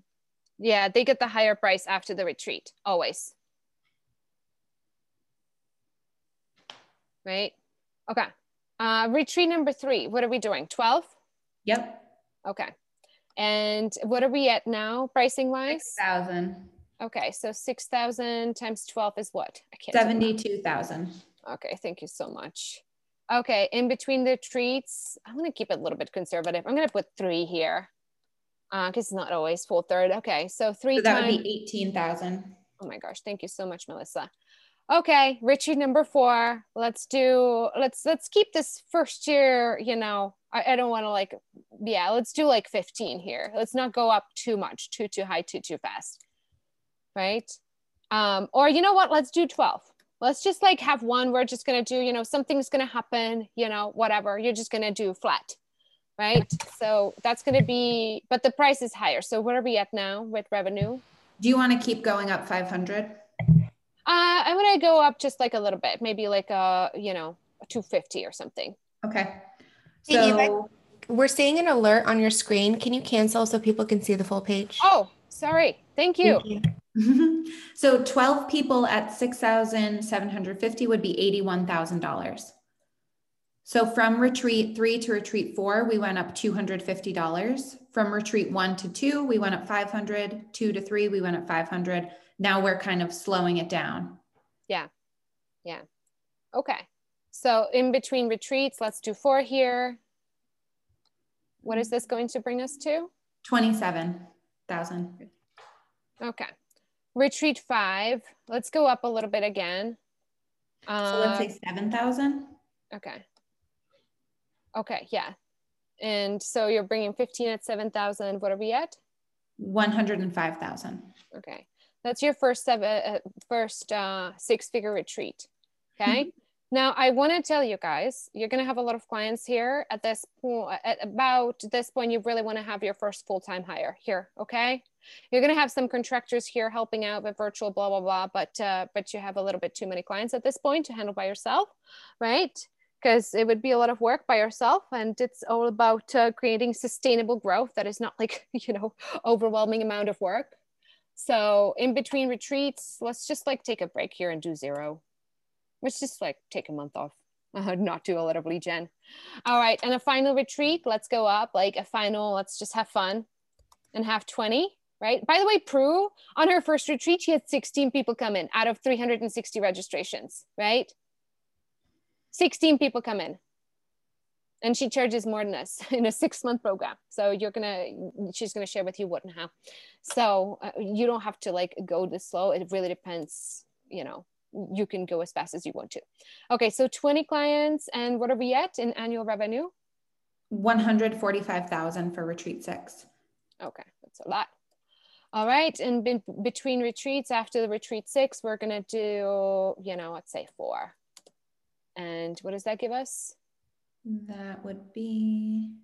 Yeah, they get the higher price after the retreat, always. Right? Okay. Uh, retreat number three, what are we doing? 12? Yep. Okay. And what are we at now, pricing wise? 6,000. Okay, so 6,000 times 12 is what? I can't 72,000. Okay, thank you so much. Okay, in between the treats, I'm gonna keep it a little bit conservative. I'm gonna put three here because uh, it's not always full third. Okay, so three so that times, would be 18,000. Oh my gosh, thank you so much, Melissa okay richie number four. Let's do let's let's keep this first year you know i, I don't want to like yeah let's do like 15 here. Let's not go up too much too too high too too fast right? Um or you know what? Let's do 12 let's just like have one. We're just gonna do you know something's gonna happen you know whatever. You're just gonna do flat right? So that's gonna be but the price is higher. So where are we at now with revenue? Do you want to keep going up 500 uh, I'm gonna go up just like a little bit, maybe like a you know a 250 or something. Okay. So hey, we're seeing an alert on your screen. Can you cancel so people can see the full page? Oh, sorry. Thank you. Thank you. so 12 people at 6,750 would be $81,000. So from retreat three to retreat four, we went up $250. From retreat one to two, we went up 500. Two to three, we went up 500 now we're kind of slowing it down. Yeah. Yeah. Okay. So in between retreats, let's do four here. What is this going to bring us to? 27,000. Okay. Retreat five, let's go up a little bit again. so let's say uh, 7,000. Okay. Okay, yeah. And so you're bringing 15 at 7,000. What are we at? 105,000. Okay. That's your first seven, uh, first uh, six figure retreat. Okay. now I want to tell you guys, you're going to have a lot of clients here at this point, at about this point, you really want to have your first full-time hire here. Okay. You're going to have some contractors here helping out with virtual, blah, blah, blah. But, uh, but you have a little bit too many clients at this point to handle by yourself. Right because it would be a lot of work by yourself and it's all about uh, creating sustainable growth that is not like you know overwhelming amount of work so in between retreats let's just like take a break here and do zero. Let's just like take a month off. Uh, not do a lot of lead gen all right and a final retreat let's go up like a final let's just have fun and have 20 right? By the way prue on her first retreat she had 16 people come in out of 360 registrations right? 16 people come in and she charges more than us in a six month program. So you're gonna she's gonna share with you what and how. So uh, you don't have to like go this slow. It really depends you know you can go as fast as you want to. Okay so 20 clients and what are we at in annual revenue? 145000 for retreat six. Okay that's a lot. All right and be- between retreats after the retreat six we're gonna do you know let's say four. And what does that give us? That would be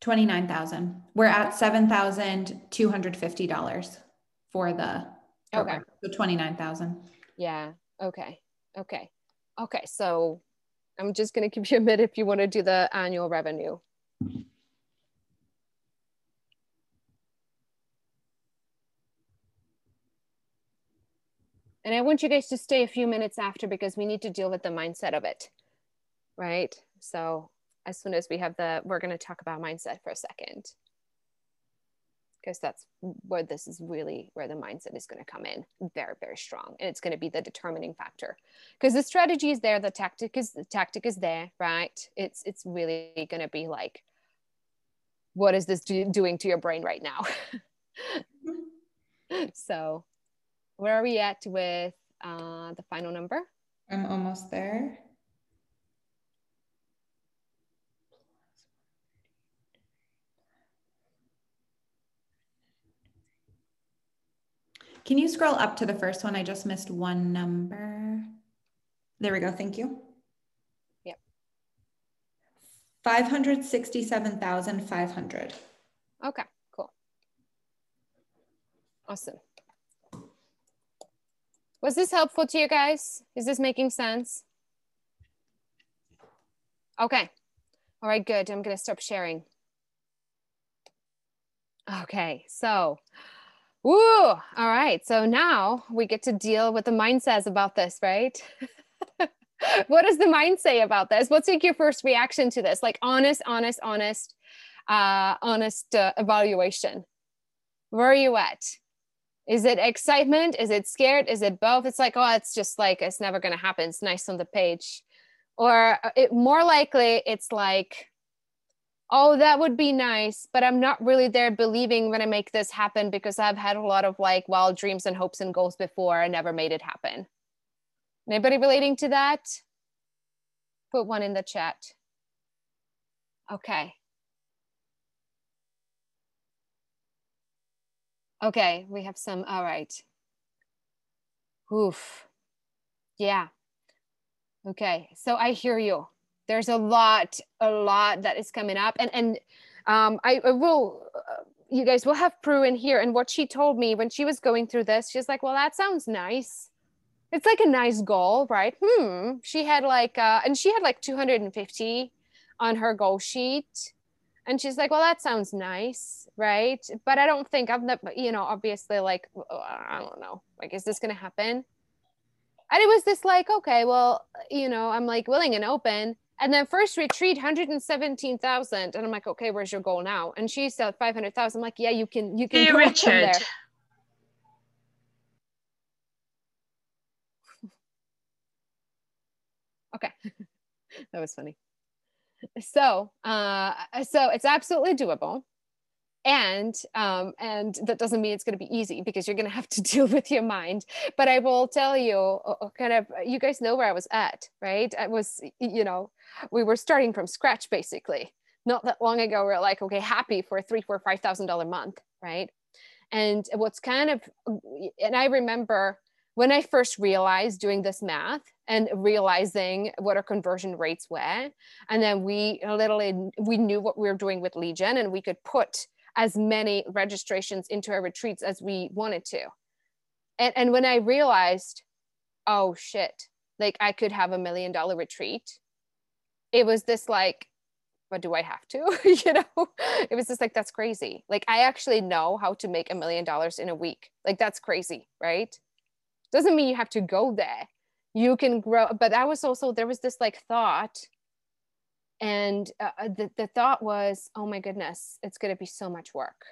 29,000. We're at $7,250 for the program. Okay. So 29,000. Yeah. Okay. Okay. Okay. So I'm just going to give you a minute if you want to do the annual revenue. And I want you guys to stay a few minutes after because we need to deal with the mindset of it. Right. So as soon as we have the, we're going to talk about mindset for a second. Because that's where this is really where the mindset is going to come in very, very strong. And it's going to be the determining factor. Because the strategy is there, the tactic is the tactic is there, right? It's it's really going to be like, what is this do- doing to your brain right now? so where are we at with uh, the final number? I'm almost there. Can you scroll up to the first one? I just missed one number. There we go. Thank you. Yep. 567,500. Okay, cool. Awesome. Was this helpful to you guys? Is this making sense? Okay. All right, good. I'm going to stop sharing. Okay, so, woo, all right. So now we get to deal with the mind says about this, right? what does the mind say about this? What's like your first reaction to this? Like honest, honest, honest, uh, honest uh, evaluation. Where are you at? is it excitement is it scared is it both it's like oh it's just like it's never going to happen it's nice on the page or uh, it more likely it's like oh that would be nice but i'm not really there believing when i make this happen because i've had a lot of like wild dreams and hopes and goals before and never made it happen anybody relating to that put one in the chat okay Okay, we have some. All right. Oof. Yeah. Okay, so I hear you. There's a lot, a lot that is coming up, and and um, I, I will. Uh, you guys will have Prue in here, and what she told me when she was going through this, she's like, "Well, that sounds nice. It's like a nice goal, right?" Hmm. She had like, uh, and she had like 250 on her goal sheet and she's like, well, that sounds nice, right? But I don't think I've never, you know, obviously, like, I don't know, like, is this to happen? And it was this like, okay, well, you know, I'm like willing and open. And then first retreat, 117,000. And I'm like, okay, where's your goal now? And she said 500,000. I'm like, yeah, you can, you can hey, Richard. there. okay. that was funny so uh, so it's absolutely doable and um, and that doesn't mean it's going to be easy because you're going to have to deal with your mind. But i will tell you kind of you guys know where i was at right? I was you know we were starting from scratch basically. Not that long ago we are like, okay, happy for a three, four, five thousand dollar month, right? And what's kind of, and I remember when I first realized doing this math and realizing what our conversion rates were, and then we literally we knew what we were doing with lead gen and we could put as many registrations into our retreats as we wanted to. And and when I realized, oh shit, like I could have a million dollar retreat, it was this like but do I have to? you know, it was just like, that's crazy. Like, I actually know how to make a million dollars in a week. Like, that's crazy, right? Doesn't mean you have to go there. You can grow. But that was also, there was this like thought. And uh, uh the, the thought was, oh my goodness, it's going to be so much work.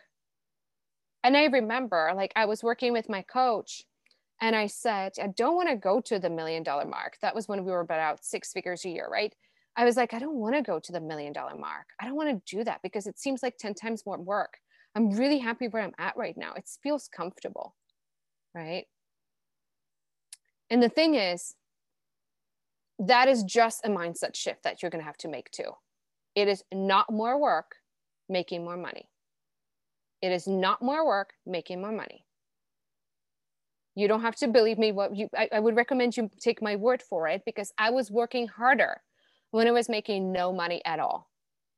And I remember, like, I was working with my coach and I said, I don't want to go to the million dollar mark. That was when we were about six figures a year, right? I was like, I don't want to go to the million dollar mark. I don't want to do that because it seems like 10 times more work. I'm really happy where I'm at right now. It feels comfortable. Right. And the thing is, that is just a mindset shift that you're going to have to make too. It is not more work making more money. It is not more work making more money. You don't have to believe me. What you, I, I would recommend you take my word for it because I was working harder when I was making no money at all.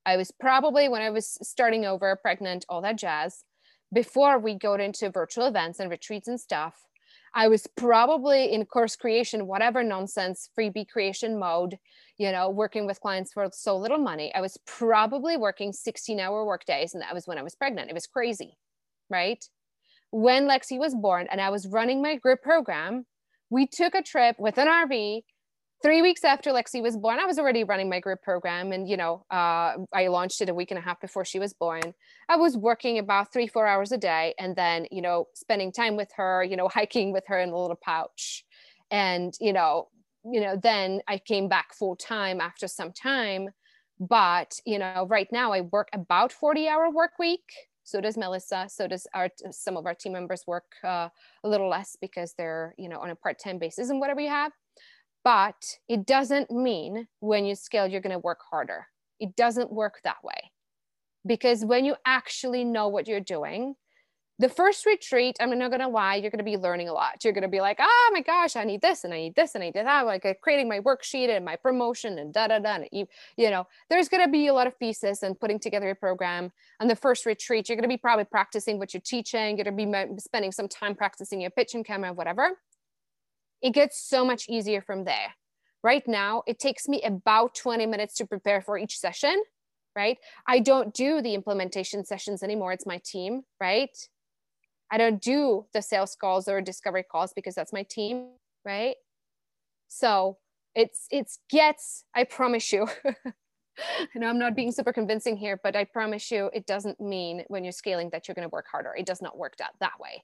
I was probably when I was starting over, pregnant, all that jazz. Before we go into virtual events and retreats and stuff, I was probably in course creation, whatever nonsense, freebie creation mode, you know, working with clients for so little money. I was probably working 16 hour work days, and that was when I was pregnant. It was crazy, right? When Lexi was born and I was running my group program, we took a trip with an RV three weeks after Lexi was born, I was already running my group program. And, you know, uh, I launched it a week and a half before she was born. I was working about three, four hours a day and then, you know, spending time with her, you know, hiking with her in a little pouch. And, you know, you know, then I came back full time after some time. But, you know, right now I work about 40 hour work week. So does Melissa. So does our some of our team members work uh, a little less because they're, you know, on a part-time basis and whatever you have but it doesn't mean when you scale, you're going to work harder. It doesn't work that way. Because when you actually know what you're doing, the first retreat, I'm not going to lie, you're going to be learning a lot. You're going to be like, oh my gosh, I need this and I need this and I need that. Like uh, creating my worksheet and my promotion and da da da. You, you know, there's going to be a lot of pieces and putting together a program. On the first retreat, you're going to be probably practicing what you're teaching. You're going to be spending some time practicing your pitch and camera, whatever it gets so much easier from there. Right now, it takes me about 20 minutes to prepare for each session, right? I don't do the implementation sessions anymore. It's my team, right? I don't do the sales calls or discovery calls because that's my team, right? So it's it's gets, I promise you. and I'm not being super convincing here, but I promise you it doesn't mean when you're scaling that you're going to work harder. It does not work that, that way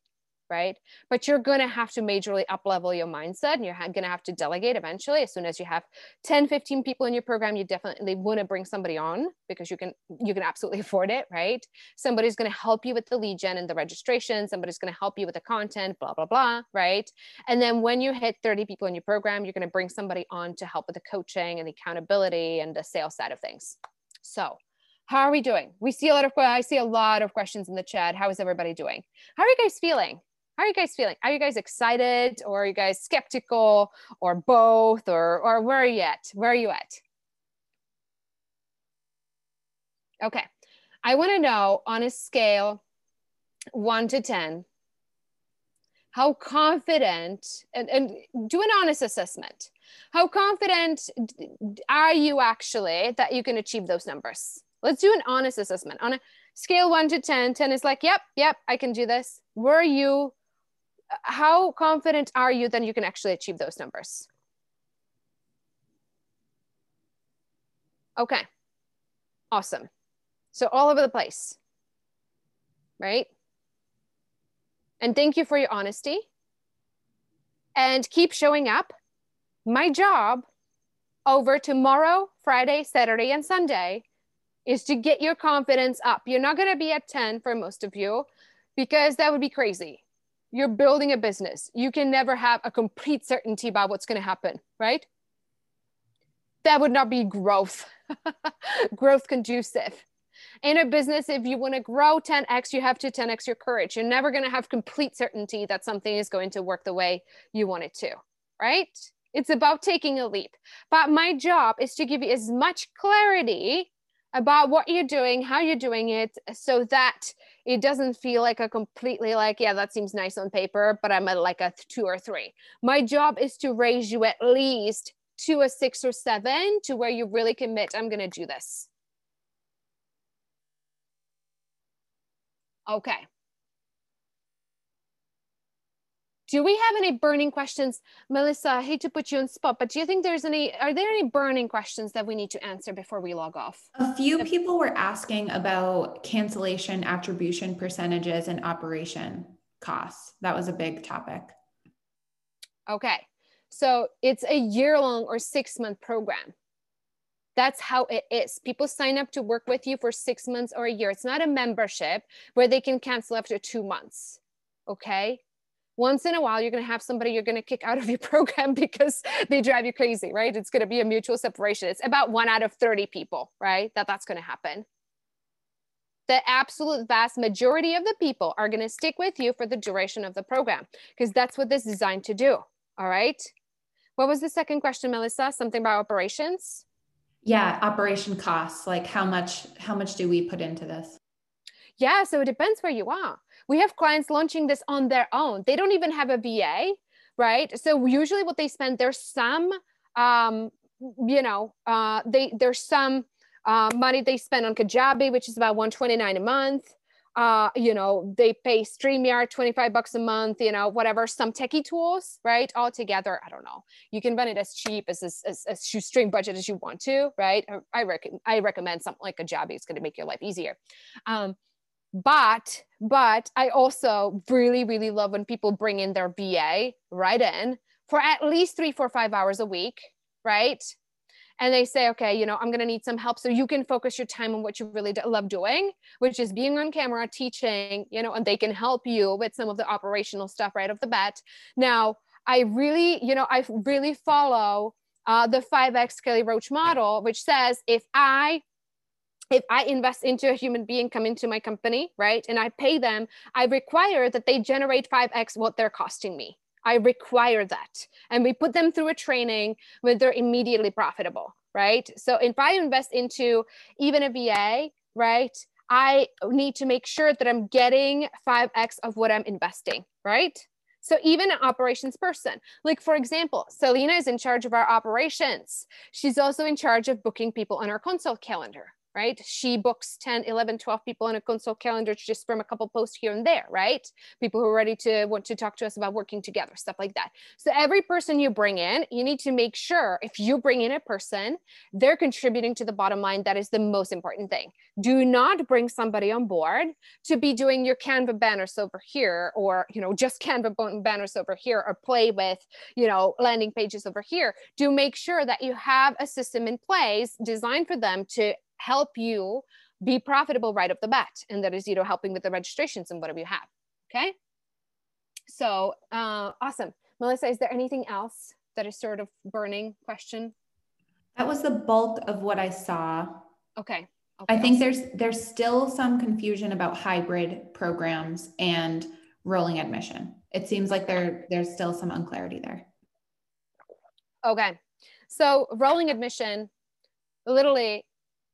right? But you're going to have to majorly up level your mindset and you're going to have to delegate eventually. As soon as you have 10, 15 people in your program, you definitely want to bring somebody on because you can, you can absolutely afford it, right? Somebody's going to help you with the lead gen and the registration. Somebody's going to help you with the content, blah, blah, blah, right? And then when you hit 30 people in your program, you're going to bring somebody on to help with the coaching and the accountability and the sales side of things. So, how are we doing? We see a lot of I see a lot of questions in the chat. How is everybody doing? How are you guys feeling? How are you guys feeling? Are you guys excited or are you guys skeptical or both or or where are you at? Where are you at? Okay. I want to know on a scale 1 to 10 how confident and, and do an honest assessment. How confident are you actually that you can achieve those numbers? Let's do an honest assessment. On a scale 1 to 10, 10 is like, yep, yep, I can do this. Were you how confident are you that you can actually achieve those numbers? Okay, awesome. So all over the place, right? And thank you for your honesty. And keep showing up. My job over tomorrow, Friday, Saturday, and Sunday is to get your confidence up. You're not going to be at 10 for most of you because that would be crazy you're building a business. You can never have a complete certainty about what's going to happen, right? that would not be growth, growth conducive. In a business, if you want to grow 10x, you have to 10x your courage. You're never going to have complete certainty that something is going to work the way you want it to, right? It's about taking a leap. But my job is to give you as much clarity about what you're doing, how you're doing it, so that it doesn't feel like a completely like, yeah, that seems nice on paper, but I'm at like a two or three. My job is to raise you at least to a six or seven to where you really commit, I'm going to do this. Okay. Do we have any burning questions? Melissa, I hate to put you on spot, but do you think there's any, are there any burning questions that we need to answer before we log off? A few people were asking about cancellation attribution percentages and operation costs. That was a big topic. Okay. So it's a year long or six month program. That's how it is. People sign up to work with you for six months or a year. It's not a membership where they can cancel after two months. Okay once in a while you're going to have somebody you're going to kick out of your program because they drive you crazy right? It's going to be a mutual separation. It's about one out of 30 people right that that's going to happen. The absolute vast majority of the people are going to stick with you for the duration of the program because that's what this is designed to do all right? What was the second question melissa? Something about operations? Yeah operation costs like how much how much do we put into this? Yeah so it depends where you are we have clients launching this on their own. They don't even have a VA, right? So usually what they spend, there's some, um, you know, uh, they there's some uh, money they spend on Kajabi, which is about 129 a month. Uh, you know, they pay StreamYard 25 bucks a month, you know, whatever, some techie tools, right? All together, I don't know. You can run it as cheap as as, as, as shoestring budget as you want to, right? I, reckon I recommend something like Kajabi. It's going to make your life easier. Um, but but i also really really love when people bring in their VA right in for at least three four five hours a week right? And they say okay you know i'm going to need some help so you can focus your time on what you really love doing which is being on camera teaching you know and they can help you with some of the operational stuff right off the bat. Now i really you know i really follow uh, the 5x kelly roach model which says if i if I invest into a human being come into my company, right, and I pay them, I require that they generate 5x what they're costing me. I require that. And we put them through a training where they're immediately profitable, right? So if I invest into even a VA, right, I need to make sure that I'm getting 5x of what I'm investing, right? So even an operations person, like for example, Selena is in charge of our operations. She's also in charge of booking people on our consult calendar, right? She books 10, 11, 12 people on a consult calendar just from a couple posts here and there, right? People who are ready to want to talk to us about working together, stuff like that. So every person you bring in, you need to make sure if you bring in a person, they're contributing to the bottom line. That is the most important thing. Do not bring somebody on board to be doing your Canva banners over here or, you know, just Canva banners over here or play with, you know, landing pages over here. Do make sure that you have a system in place designed for them to help you be profitable right off the bat. And that is, you know, helping with the registrations and whatever you have. Okay. So uh, awesome. Melissa, is there anything else that is sort of burning question? That was the bulk of what I saw. Okay. okay I think awesome. there's there's still some confusion about hybrid programs and rolling admission. It seems like there there's still some unclarity there. Okay. So rolling admission, literally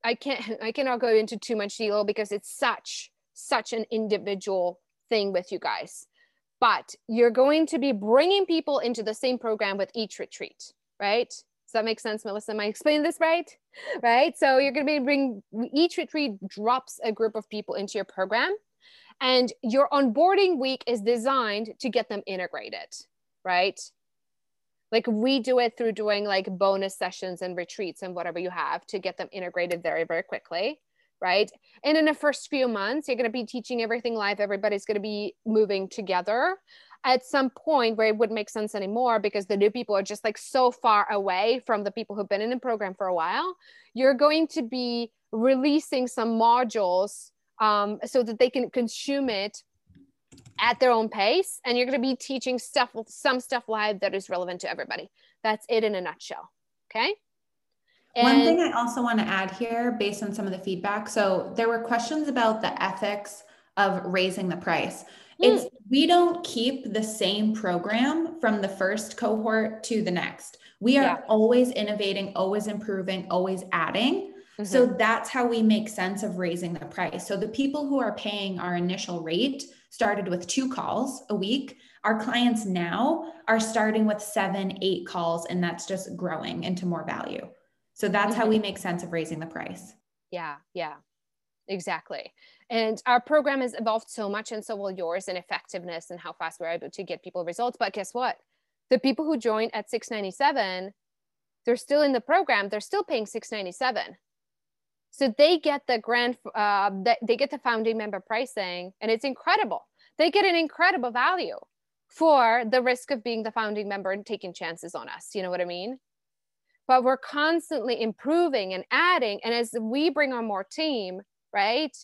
I can't I cannot go into too much detail because it's such such an individual thing with you guys. But you're going to be bringing people into the same program with each retreat, right? Does that make sense, Melissa? Am I explaining this right? Right. So you're going to be bring each retreat drops a group of people into your program, and your onboarding week is designed to get them integrated, right? Like we do it through doing like bonus sessions and retreats and whatever you have to get them integrated very very quickly right? And in the first few months you're going to be teaching everything live everybody's going to be moving together at some point where it wouldn't make sense anymore because the new people are just like so far away from the people who've been in the program for a while. You're going to be releasing some modules um, so that they can consume it at their own pace and you're going to be teaching stuff some stuff live that is relevant to everybody that's it in a nutshell okay And One thing I also want to add here, based on some of the feedback. So there were questions about the ethics of raising the price. Mm. It's we don't keep the same program from the first cohort to the next. We are yeah. always innovating, always improving, always adding. Mm-hmm. So that's how we make sense of raising the price. So the people who are paying our initial rate started with two calls a week. Our clients now are starting with seven, eight calls, and that's just growing into more value. So that's mm-hmm. how we make sense of raising the price. Yeah, yeah, exactly. And our program has evolved so much, and so will yours in effectiveness and how fast we're able to get people results. But guess what? the people who joined at 697 they're still in the program they're still paying 697 so they get the grand uh, they get the founding member pricing and it's incredible. They get an incredible value for the risk of being the founding member and taking chances on us you know what i mean? But we're constantly improving and adding and as we bring on more team right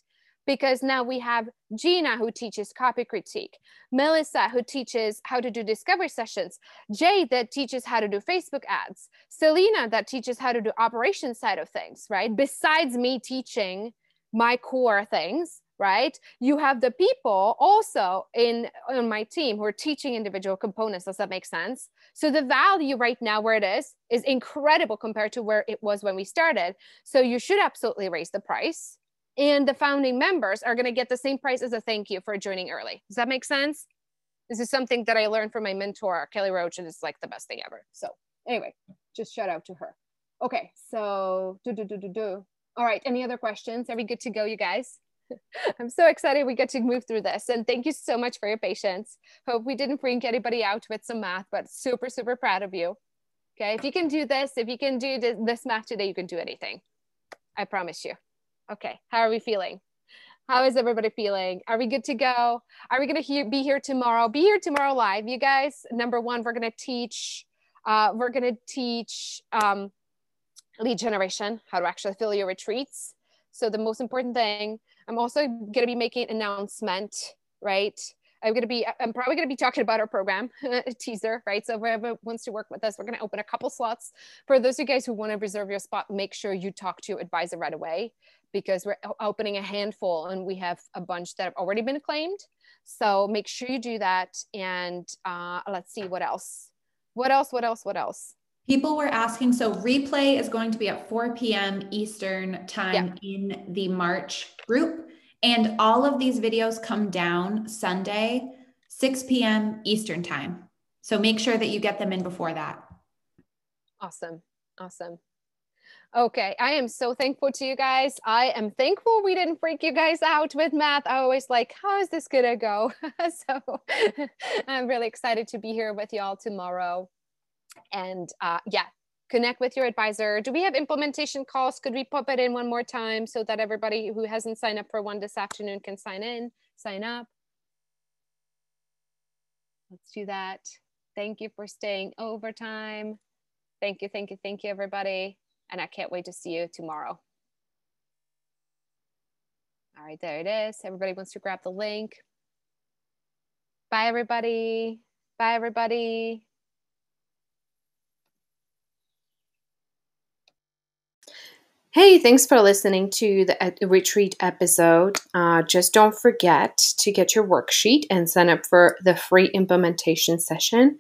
because now we have Gina who teaches copy critique, Melissa who teaches how to do discovery sessions, Jay that teaches how to do Facebook ads, Selena that teaches how to do operation side of things, right? Besides me teaching my core things, right? You have the people also in on my team who are teaching individual components. Does that make sense? So the value right now where it is is incredible compared to where it was when we started. So you should absolutely raise the price and the founding members are going to get the same price as a thank you for joining early. Does that make sense? This is something that I learned from my mentor, Kelly Roach, and it's like the best thing ever. So, anyway, just shout out to her. Okay, so do do do do do. All right, any other questions? Are we good to go, you guys? I'm so excited we get to move through this. And thank you so much for your patience. Hope we didn't freak anybody out with some math, but super, super proud of you. Okay, if you can do this, if you can do this math today, you can do anything. I promise you. Okay, how are we feeling? How is everybody feeling? Are we good to go? Are we going to be here tomorrow? Be here tomorrow live, you guys. Number one, we're going to teach. Uh, we're going to teach um, lead generation, how to actually fill your retreats. So the most important thing, I'm also going to be making an announcement, right? I'm going to be, I'm probably going to be talking about our program teaser, right? So whoever wants to work with us, we're going to open a couple slots. For those of you guys who want to reserve your spot, make sure you talk to your advisor right away because we're opening a handful and we have a bunch that have already been claimed. So make sure you do that. And uh, let's see what else. What else? What else? What else? People were asking. So replay is going to be at 4 p.m. Eastern time yeah. in the March group. And all of these videos come down Sunday, 6 p.m. Eastern time. So make sure that you get them in before that. Awesome. Awesome. Okay, I am so thankful to you guys. I am thankful we didn't freak you guys out with math. I always like, how is this gonna go? so I'm really excited to be here with y'all tomorrow. And uh, yeah, connect with your advisor. Do we have implementation calls? Could we pop it in one more time so that everybody who hasn't signed up for one this afternoon can sign in, sign up? Let's do that. Thank you for staying overtime. Thank you, thank you, thank you, everybody and I can't wait to see you tomorrow. All right, there it is. Everybody wants to grab the link. Bye, everybody. Bye, everybody. Hey, thanks for listening to the retreat episode. Uh, just don't forget to get your worksheet and sign up for the free implementation session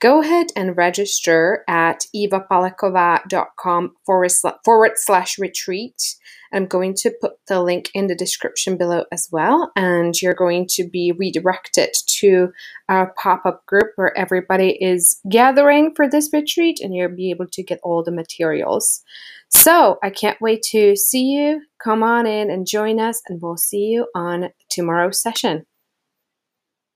go ahead and register at evapalakova.com forward, forward slash retreat. I'm going to put the link in the description below as well. And you're going to be redirected to our pop up group where everybody is gathering for this retreat and you'll be able to get all the materials. So I can't wait to see you. Come on in and join us, and we'll see you on tomorrow's session.